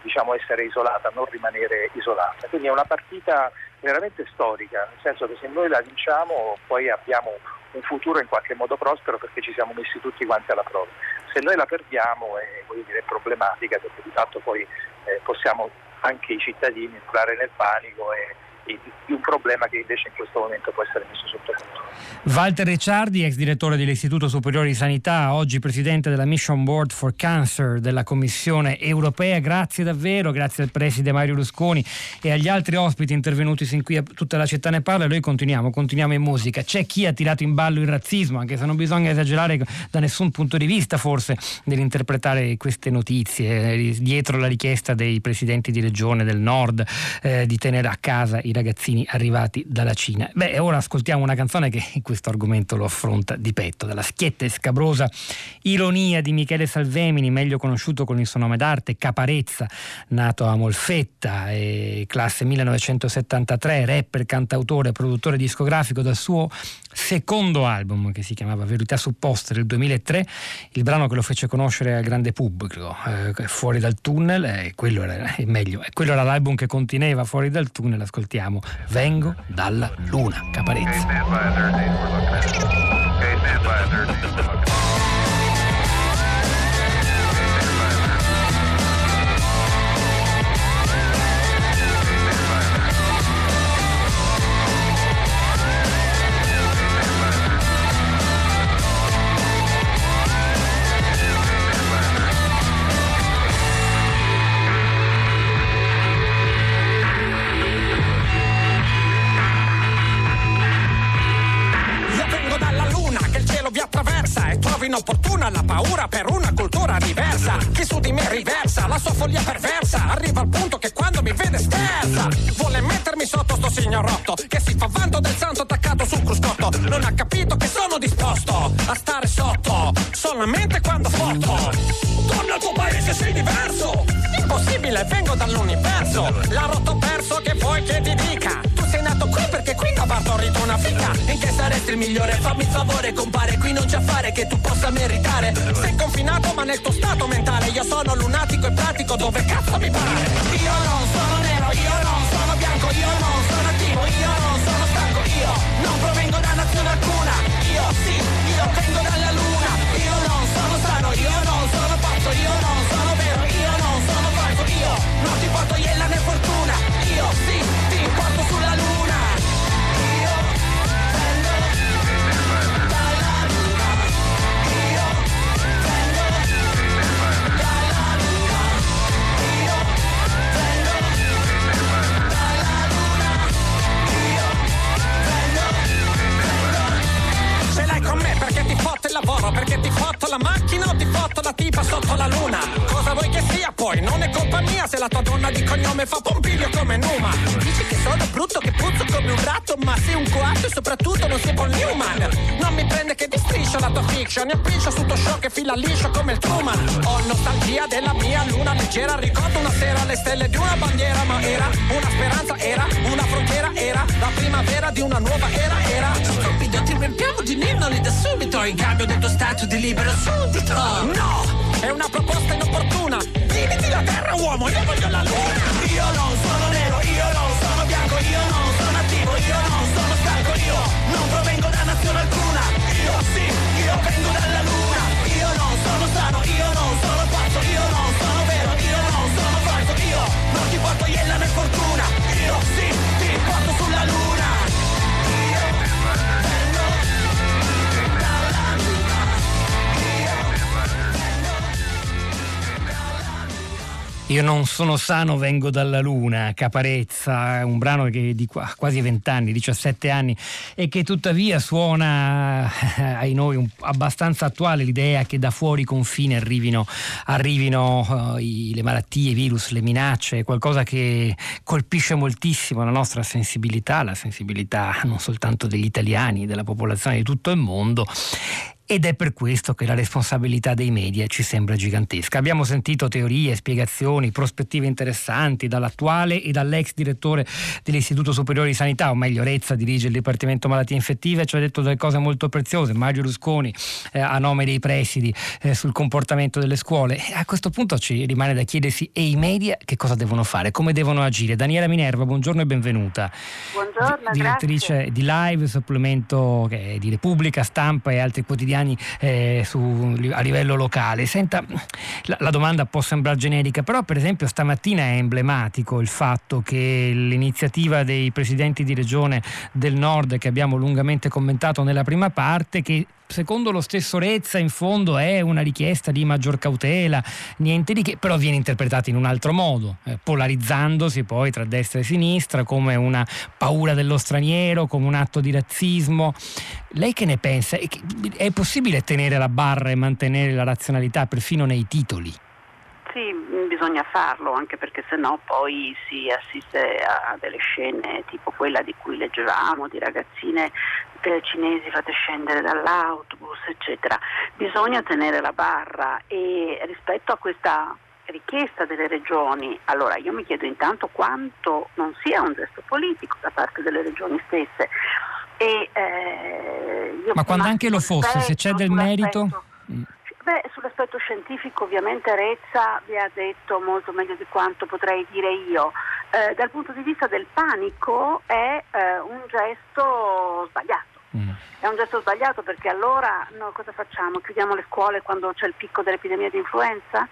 diciamo, essere isolata, a non rimanere isolata. Quindi è una partita veramente storica, nel senso che se noi la vinciamo poi abbiamo un futuro in qualche modo prospero perché ci siamo messi tutti quanti alla prova. Se noi la perdiamo è, dire, problematica perché di fatto poi eh, possiamo anche i cittadini entrare nel panico e di un problema che invece in questo momento può essere messo sotto controllo. Walter Ricciardi, ex direttore dell'Istituto Superiore di Sanità, oggi presidente della Mission Board for Cancer della Commissione Europea, grazie davvero, grazie al preside Mario Rusconi e agli altri ospiti intervenuti sin qui a tutta la città ne parla, noi continuiamo, continuiamo in musica. C'è chi ha tirato in ballo il razzismo, anche se non bisogna esagerare da nessun punto di vista forse nell'interpretare queste notizie, dietro la richiesta dei presidenti di regione del nord eh, di tenere a casa i ragazzini arrivati dalla Cina. Beh, ora ascoltiamo una canzone che (laughs) questo argomento lo affronta di petto, dalla schietta e scabrosa ironia di Michele Salvemini, meglio conosciuto con il suo nome d'arte Caparezza, nato a Molfetta, classe 1973, rapper, cantautore, produttore discografico dal suo secondo album che si chiamava Verità supposte del 2003, il brano che lo fece conoscere al grande pubblico, eh, Fuori dal tunnel, eh, quello era, eh, meglio, quello era l'album che conteneva Fuori dal tunnel, ascoltiamo Vengo dalla luna, Caparezza. Inopportuna la paura per una cultura diversa. Chi su di me riversa la sua follia perversa. Arriva al punto che quando mi vede scherza. Vuole mettermi sotto sto signor rotto che si fa vanto del santo attaccato sul cruscotto. Non ha capito che sono disposto a stare sotto solamente quando foto. Torna al tuo paese, sei diverso. Impossibile, vengo dall'universo. La rotto perso che vuoi che ti dica. Nato qui perché qui ha partorito una fica. In che saresti il migliore? Fammi il favore, compare. Qui non c'è affare che tu possa meritare. Sei confinato ma nel tuo stato mentale. Io sono lunatico e pratico dove cazzo mi pare. Io non sono nero, io non sono bianco, io non sono attivo, io non sono stanco, io non provengo da nazione alcuna. Io sì, io vengo dalla Io non sono sano, vengo dalla luna, Caparezza, un brano che di quasi 20 anni, 17 anni, e che tuttavia suona eh, ai noi abbastanza attuale l'idea che da fuori confine arrivino, arrivino uh, i, le malattie, i virus, le minacce, qualcosa che colpisce moltissimo la nostra sensibilità, la sensibilità non soltanto degli italiani, della popolazione di tutto il mondo ed è per questo che la responsabilità dei media ci sembra gigantesca. Abbiamo sentito teorie, spiegazioni, prospettive interessanti dall'attuale e dall'ex direttore dell'Istituto Superiore di Sanità, o meglio Rezza dirige il Dipartimento Malattie Infettive, ci ha detto delle cose molto preziose, Mario Rusconi eh, a nome dei presidi eh, sul comportamento delle scuole. A questo punto ci rimane da chiedersi e i media che cosa devono fare, come devono agire. Daniela Minerva, buongiorno e benvenuta. Buongiorno, direttrice grazie. di Live, supplemento di Repubblica, Stampa e altri quotidiani quotidiani eh, su, a livello locale. Senta, la, la, domanda può sembrare generica, però per esempio stamattina è emblematico il fatto che l'iniziativa dei presidenti di regione del nord che abbiamo lungamente commentato nella prima parte, che secondo lo stesso Rezza in fondo è una richiesta di maggior cautela, niente di che, però viene interpretata in un altro modo, eh, polarizzandosi poi tra destra e sinistra come una paura dello straniero, come un atto di razzismo. Lei che ne pensa? È possibile tenere la barra e mantenere la razionalità perfino nei titoli? Sì, bisogna farlo, anche perché sennò poi si assiste a delle scene tipo quella di cui leggevamo, di ragazzine eh, cinesi fate scendere dall'autobus, eccetera. Bisogna tenere la barra e rispetto a questa richiesta delle regioni, allora io mi chiedo intanto quanto non sia un gesto politico da parte delle regioni stesse. E, eh, Ma quando anche lo fosse, se c'è del merito... Beh, sull'aspetto scientifico ovviamente Rezza vi ha detto molto meglio di quanto potrei dire io. Eh, dal punto di vista del panico è eh, un gesto sbagliato. Mm. È un gesto sbagliato perché allora noi cosa facciamo? Chiudiamo le scuole quando c'è il picco dell'epidemia di influenza?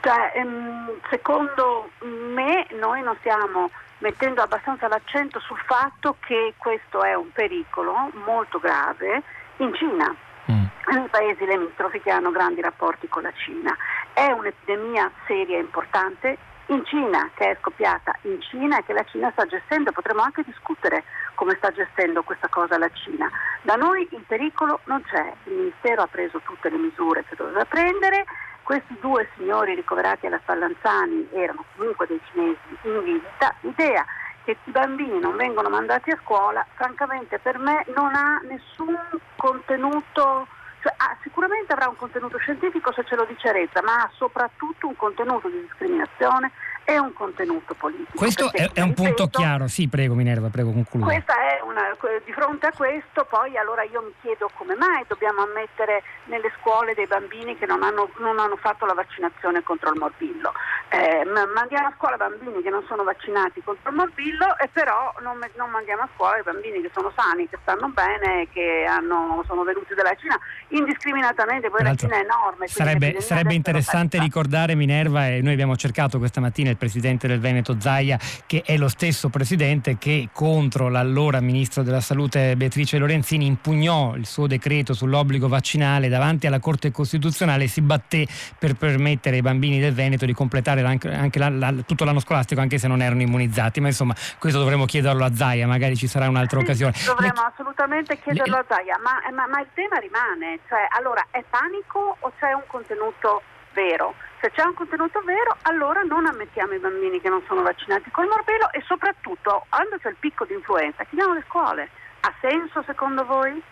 Cioè, ehm, secondo me noi non stiamo mettendo abbastanza l'accento sul fatto che questo è un pericolo molto grave in Cina mm. nei paesi limitrofi che hanno grandi rapporti con la Cina. È un'epidemia seria e importante in Cina, che è scoppiata in Cina e che la Cina sta gestendo. Potremmo anche discutere come sta gestendo questa cosa la Cina. Da noi il pericolo non c'è, il Ministero ha preso tutte le misure che doveva prendere. Questi due signori ricoverati alla Spallanzani erano comunque dei cinesi in visita. L'idea che i bambini non vengono mandati a scuola, francamente per me non ha nessun contenuto, cioè, ah, sicuramente avrà un contenuto scientifico se ce lo dice Rezza, ma ha soprattutto un contenuto di discriminazione è un contenuto politico. Questo è, è, un punto chiaro, sì, prego Minerva, prego concludo. Una, di fronte a questo poi allora io mi chiedo come mai dobbiamo ammettere nelle scuole dei bambini che non hanno, non hanno fatto la vaccinazione contro il morbillo. Eh, mandiamo a scuola bambini che non sono vaccinati contro il morbillo e però non, non mandiamo a scuola i bambini che sono sani, che stanno bene, che hanno, sono venuti dalla Cina indiscriminatamente, poi la Cina è enorme. Sarebbe, sarebbe interessante ricordare Minerva e noi abbiamo cercato questa mattina il presidente del Veneto Zaia, che è lo stesso presidente che contro l'allora ministro della Salute Beatrice Lorenzini impugnò il suo decreto sull'obbligo vaccinale davanti alla Corte Costituzionale e si batté per permettere ai bambini del Veneto di completare anche, anche la, la, tutto l'anno scolastico anche se non erano immunizzati. Ma insomma, questo dovremmo chiederlo a Zaia, magari ci sarà un'altra sì, occasione. Dovremmo le... assolutamente chiederlo le... a Zaia, ma, ma, ma il tema rimane, cioè allora è panico o c'è un contenuto vero? Se c'è un contenuto vero, allora non ammettiamo i bambini che non sono vaccinati col morbillo e soprattutto, quando c'è il picco di influenza, chiudiamo le scuole. Ha senso secondo voi?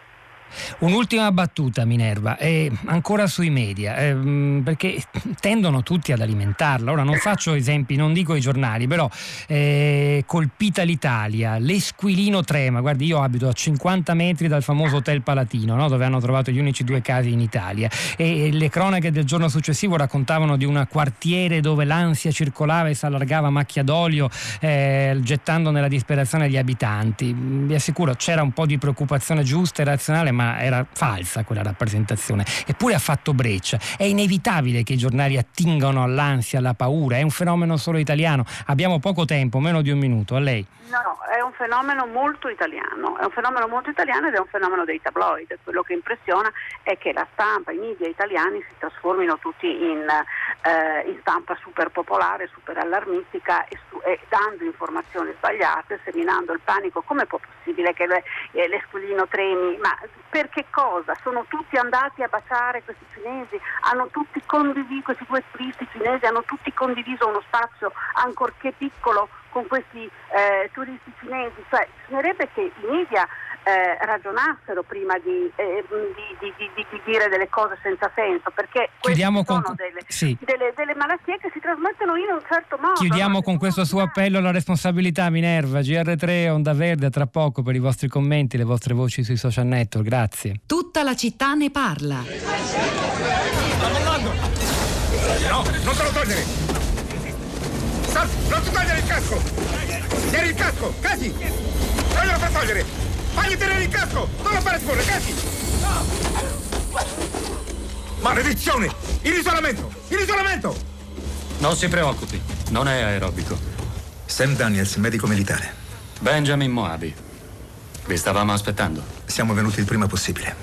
Un'ultima battuta, Minerva, eh, ancora sui media, eh, perché tendono tutti ad alimentarla. Ora non faccio esempi, non dico i giornali, però eh, colpita l'Italia, l'esquilino trema. Guardi, io abito a 50 metri dal famoso Hotel Palatino, no? dove hanno trovato gli unici due casi in Italia. E le cronache del giorno successivo raccontavano di un quartiere dove l'ansia circolava e si allargava macchia d'olio, eh, gettando nella disperazione gli abitanti. Vi assicuro, c'era un po' di preoccupazione giusta e razionale ma era falsa quella rappresentazione. Eppure ha fatto breccia. È inevitabile che i giornali attingano all'ansia, alla paura, è un fenomeno solo italiano. Abbiamo poco tempo, meno di un minuto. A lei. No, è un fenomeno molto italiano, è un fenomeno molto italiano ed è un fenomeno dei tabloid. Quello che impressiona è che la stampa, i media italiani si trasformino tutti in eh, in stampa super popolare, super allarmistica e, su, e, dando informazioni sbagliate, seminando il panico. Come è possibile che le, eh, l'esculino tremi? Ma per che cosa? Sono tutti andati a baciare questi cinesi, hanno tutti condiviso, questi due turisti cinesi hanno tutti condiviso uno spazio ancorché piccolo con questi eh, turisti cinesi, cioè bisognerebbe che i media eh, ragionassero prima di, eh, di, di, di, dire delle cose senza senso, perché Chiudiamo sono con... delle, sì. delle, delle, malattie che si trasmettono in un certo modo. Chiudiamo con questo suo appello alla responsabilità, Minerva, GR3, Onda Verde, tra poco per i vostri commenti, le vostre voci sui social network, grazie. Tutta la città ne parla. No, non te lo togliere! Sal, non ti togliere il casco! Tieni il casco, casi! Non glielo far togliere! Fagli tenere il casco! Non lo fare scorrere, casi! Maledizione! In isolamento! In isolamento! Non si preoccupi, non è aerobico. Sam Daniels, medico militare. Benjamin Moabi. Vi stavamo aspettando. Siamo venuti il prima possibile.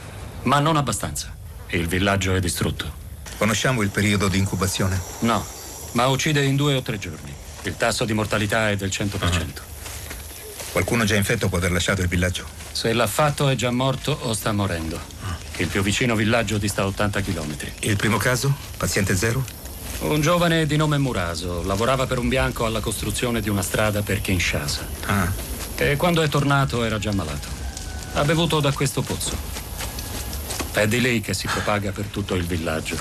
Ma non abbastanza. Il villaggio è distrutto. Conosciamo il periodo di incubazione? No, ma uccide in due o tre giorni. Il tasso di mortalità è del 100%. Uh-huh. Qualcuno già infetto può aver lasciato il villaggio? Se l'ha fatto è già morto o sta morendo. Uh. Il più vicino villaggio dista 80 km. Il primo caso? Paziente zero? Un giovane di nome Muraso lavorava per un bianco alla costruzione di una strada per Kinshasa. Ah. E quando è tornato era già malato. Ha bevuto da questo pozzo. È di lì che si propaga per tutto il villaggio.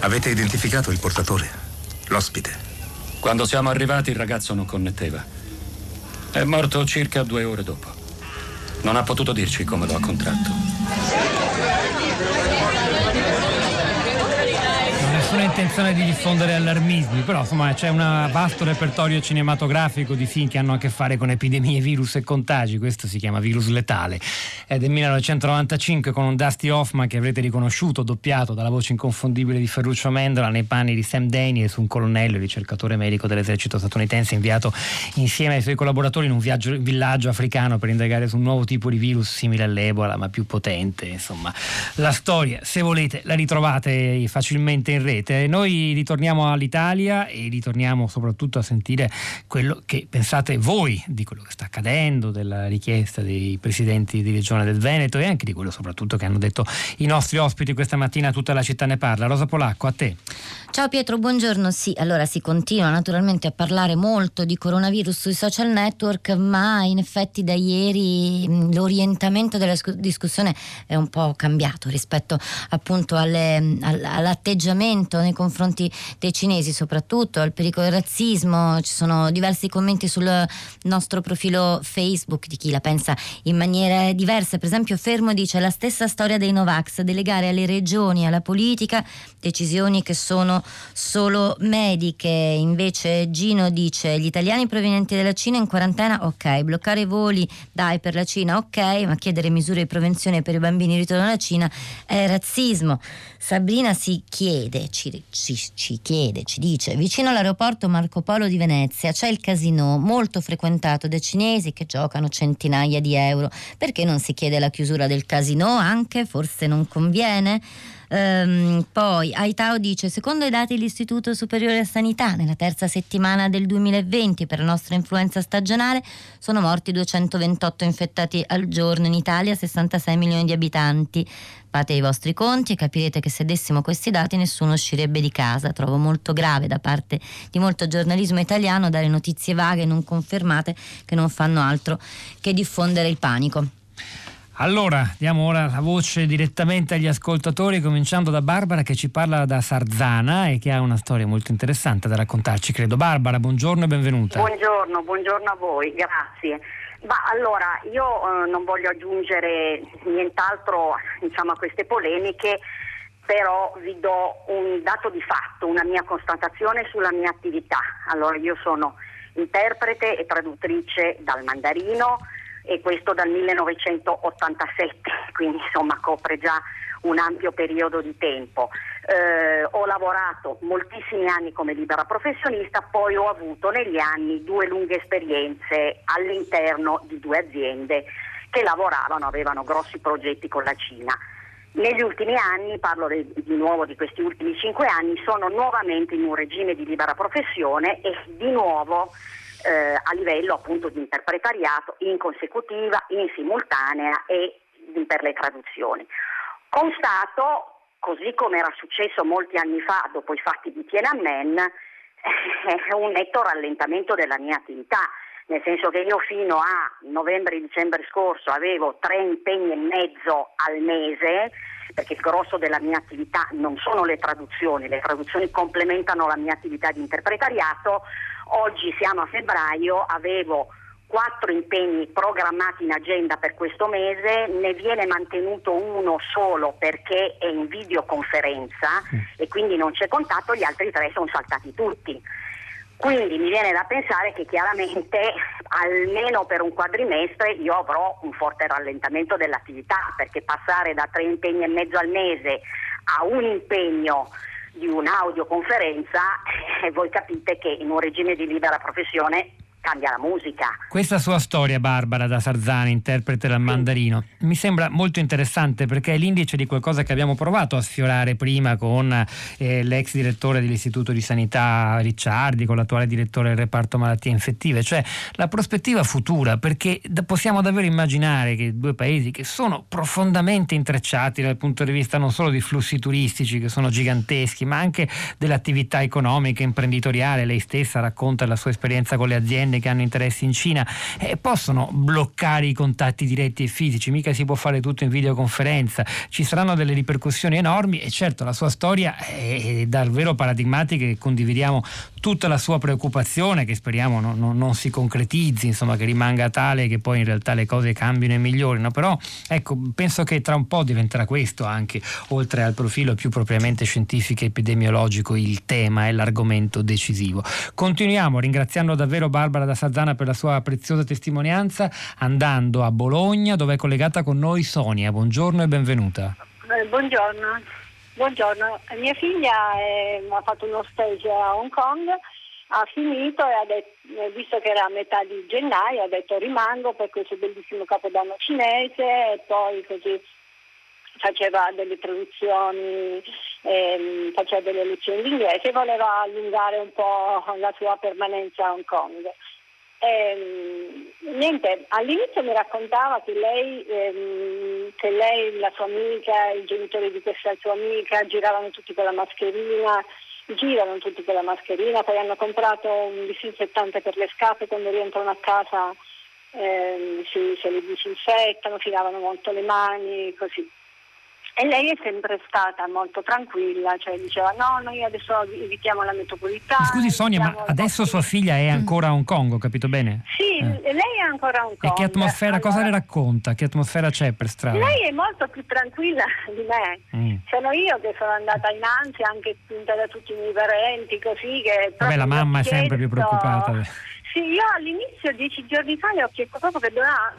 Avete identificato il portatore? L'ospite? Quando siamo arrivati il ragazzo non connetteva. È morto circa due ore dopo. Non ha potuto dirci come lo ha contratto nessuna intenzione di diffondere allarmismi, però insomma c'è un vasto repertorio cinematografico di film che hanno a che fare con epidemie, virus e contagi, questo si chiama Virus letale. È del 1995 con un Dusty Hoffman che avrete riconosciuto, doppiato dalla voce inconfondibile di Ferruccio Mendola nei panni di Sam Daniels, un colonnello, ricercatore medico dell'esercito statunitense inviato insieme ai suoi collaboratori in un viaggio, villaggio africano per indagare su un nuovo tipo di virus simile all'Ebola ma più potente. Insomma, la storia, se volete, la ritrovate facilmente in rete sapete, noi ritorniamo all'Italia e ritorniamo soprattutto a sentire quello che pensate voi di quello che sta accadendo, della richiesta dei presidenti di regione del Veneto e anche di quello soprattutto che hanno detto i nostri ospiti questa mattina, tutta la città ne parla. Rosa Polacco, a te. Ciao Pietro, buongiorno. Sì, allora si continua naturalmente a parlare molto di coronavirus sui social network, ma in effetti da ieri l'orientamento della discussione è un po' cambiato rispetto appunto alle, all'atteggiamento nei confronti dei cinesi, soprattutto al pericolo del razzismo. Ci sono diversi commenti sul nostro profilo Facebook di chi la pensa in maniera diversa. Per esempio, Fermo dice la stessa storia dei Novax, delegare alle regioni, alla politica decisioni che sono solo mediche. Invece Gino dice gli italiani provenienti dalla Cina in quarantena, ok, bloccare i voli, dai per la Cina, ok, ma chiedere misure di prevenzione per i bambini in ritorno alla Cina è razzismo. Sabrina si chiede, ci, ci, ci chiede, ci dice, vicino all'aeroporto Marco Polo di Venezia c'è il casino molto frequentato da cinesi che giocano centinaia di euro. Perché non si chiede la chiusura del casino anche? Forse non conviene? Ehm, poi Aitao dice, secondo i dati dell'Istituto Superiore a Sanità, nella terza settimana del 2020 per la nostra influenza stagionale sono morti 228 infettati al giorno in Italia, 66 milioni di abitanti. Fate i vostri conti e capirete che se dessimo questi dati nessuno uscirebbe di casa. Trovo molto grave da parte di molto giornalismo italiano dare notizie vaghe non confermate che non fanno altro che diffondere il panico. Allora, diamo ora la voce direttamente agli ascoltatori, cominciando da Barbara che ci parla da Sarzana e che ha una storia molto interessante da raccontarci, credo. Barbara, buongiorno e benvenuta. Buongiorno, buongiorno a voi, grazie. Ma allora, io eh, non voglio aggiungere nient'altro diciamo, a queste polemiche, però vi do un dato di fatto, una mia constatazione sulla mia attività. Allora, io sono interprete e traduttrice dal mandarino e questo dal 1987, quindi insomma copre già un ampio periodo di tempo. Eh, ho lavorato moltissimi anni come libera professionista, poi ho avuto negli anni due lunghe esperienze all'interno di due aziende che lavoravano, avevano grossi progetti con la Cina. negli ultimi anni, parlo di, di, nuovo di questi ultimi cinque anni, sono nuovamente in un regime di libera professione e di nuovo eh, a livello appunto di interpretariato in consecutiva, in simultanea e per le traduzioni. Constato, così come era successo molti anni fa dopo i fatti di Tiananmen, (laughs) un netto rallentamento della mia attività nel senso che io fino a novembre-dicembre scorso avevo tre impegni e mezzo al mese, perché il grosso della mia attività non sono le traduzioni, le traduzioni complementano la mia attività di interpretariato, oggi siamo a febbraio, avevo quattro impegni programmati in agenda per questo mese, ne viene mantenuto uno solo perché è in videoconferenza e quindi non c'è contatto, gli altri tre sono saltati tutti. Quindi mi viene da pensare che chiaramente almeno per un quadrimestre io avrò un forte rallentamento dell'attività perché passare da tre impegni e mezzo al mese a un impegno di un'audioconferenza, eh, voi capite che in un regime di libera professione cambia la musica. Questa sua storia, Barbara da Sarzani, interprete del mandarino, mi sembra molto interessante perché è l'indice di qualcosa che abbiamo provato a sfiorare prima con eh, l'ex direttore dell'Istituto di Sanità Ricciardi, con l'attuale direttore del reparto malattie infettive, cioè la prospettiva futura, perché possiamo davvero immaginare che due paesi che sono profondamente intrecciati dal punto di vista non solo di flussi turistici che sono giganteschi, ma anche dell'attività economica, imprenditoriale, lei stessa racconta la sua esperienza con le aziende aziende che hanno interessi in Cina eh, possono bloccare i contatti diretti e fisici, mica si può fare tutto in videoconferenza, ci saranno delle ripercussioni enormi e certo la sua storia è davvero paradigmatica e condividiamo tutta la sua preoccupazione che speriamo non, non, non, si concretizzi, insomma che rimanga tale che poi in realtà le cose cambino e migliorino, però ecco penso che tra un po' diventerà questo anche, oltre al profilo più propriamente scientifico e epidemiologico, il tema e l'argomento decisivo. Continuiamo ringraziando davvero Barbara da Sazzana per la sua preziosa testimonianza, andando a Bologna dove è collegata con noi Sonia. Buongiorno e benvenuta. Eh, buongiorno. Buongiorno, mia figlia è, ha fatto uno stage a Hong Kong, ha finito e ha detto, eh, visto che era a metà di gennaio, ha detto rimango per questo bellissimo capodanno cinese e poi così faceva delle traduzioni, ehm, faceva delle lezioni di inglese e voleva allungare un po' la sua permanenza a Hong Kong. Eh, niente, all'inizio mi raccontava che lei, ehm, che lei, la sua amica, i genitori di questa sua amica giravano tutti con la mascherina, girano tutti con la mascherina, poi hanno comprato un disinfettante per le scarpe quando rientrano a casa ehm, si, se le disinfettano, si lavano molto le mani, così. E lei è sempre stata molto tranquilla, cioè diceva no, noi adesso evitiamo la metropolitana. Scusi Sonia, ma adesso sua figlia è ancora a Hong Kong, ho capito bene? Sì, eh. lei è ancora a Hong Kong. E che atmosfera, allora, cosa le racconta? Che atmosfera c'è per strada? Lei è molto più tranquilla (laughs) di me. Mm. Sono io che sono andata in ansia, anche spinta da tutti i miei parenti, così che... Vabbè, la mamma è sempre più preoccupata. Sì, io all'inizio, dieci giorni fa, le ho chiesto proprio che doveva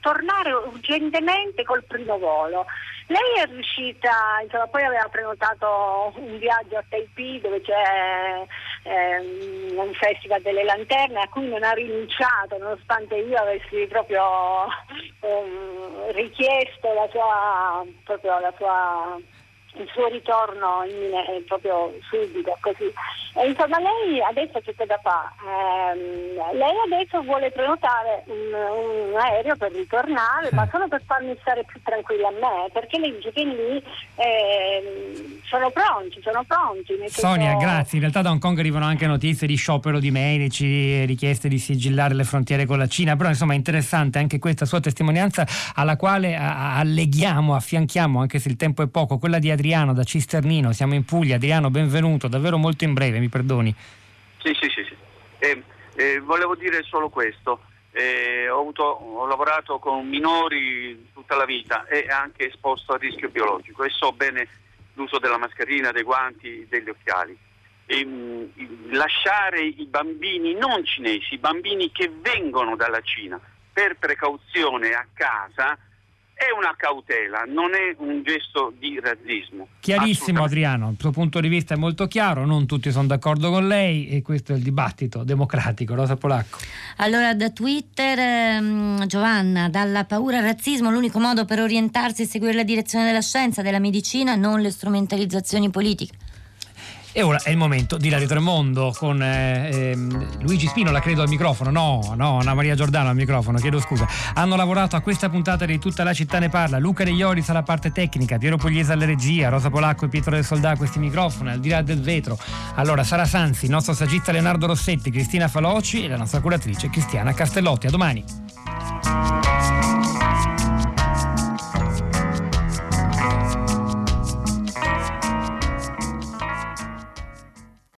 tornare urgentemente col primo volo. Lei è riuscita, insomma, poi aveva prenotato un viaggio a Taipei dove c'è ehm, un festival delle lanterne a cui non ha rinunciato nonostante io avessi proprio ehm, richiesto la sua, proprio la sua il suo ritorno in, proprio subito così. E insomma lei adesso che cosa fa? Eh, lei adesso vuole prenotare un, un, aereo per ritornare, ma solo per farmi stare più tranquilla a me, perché lei dice che lì eh, sono pronti, sono pronti. Sonia, senso... grazie. In realtà da Hong Kong arrivano anche notizie di sciopero di medici, richieste di sigillare le frontiere con la Cina, però insomma è interessante anche questa sua testimonianza alla quale alleghiamo, affianchiamo, anche se il tempo è poco, quella di Adriano Adriano da Cisternino, siamo in Puglia. Adriano, benvenuto, davvero molto in breve, mi perdoni. Sì, sì, sì. sì. Eh, eh, volevo dire solo questo. Eh, ho, avuto, ho, lavorato con minori tutta la vita e anche esposto a rischio biologico e so bene l'uso della mascherina, dei guanti, degli occhiali. E, mh, lasciare i bambini non cinesi, i bambini che vengono dalla Cina per precauzione a casa è una cautela, non è un gesto di razzismo. Chiarissimo Adriano, il suo punto di vista è molto chiaro, non tutti sono d'accordo con lei e questo è il dibattito democratico. Rosa Polacco. Allora da Twitter ehm, Giovanna, dalla paura al razzismo l'unico modo per orientarsi è seguire la direzione della scienza, della medicina, non le strumentalizzazioni politiche. E ora è il momento di Radio Tremondo con eh, ehm, Luigi Spinola, credo al microfono. No, no, Anna Maria Giordano al microfono, chiedo scusa. Hanno lavorato a questa puntata di Tutta la città ne parla. Luca De Ioris alla parte tecnica, Piero Pugliese alla regia, Rosa Polacco e Pietro del Soldà a questi microfoni, al di là del vetro. Allora, Sara Sanzi, il nostro saggista Leonardo Rossetti, Cristina Faloci e la nostra curatrice Cristiana Castellotti. A domani.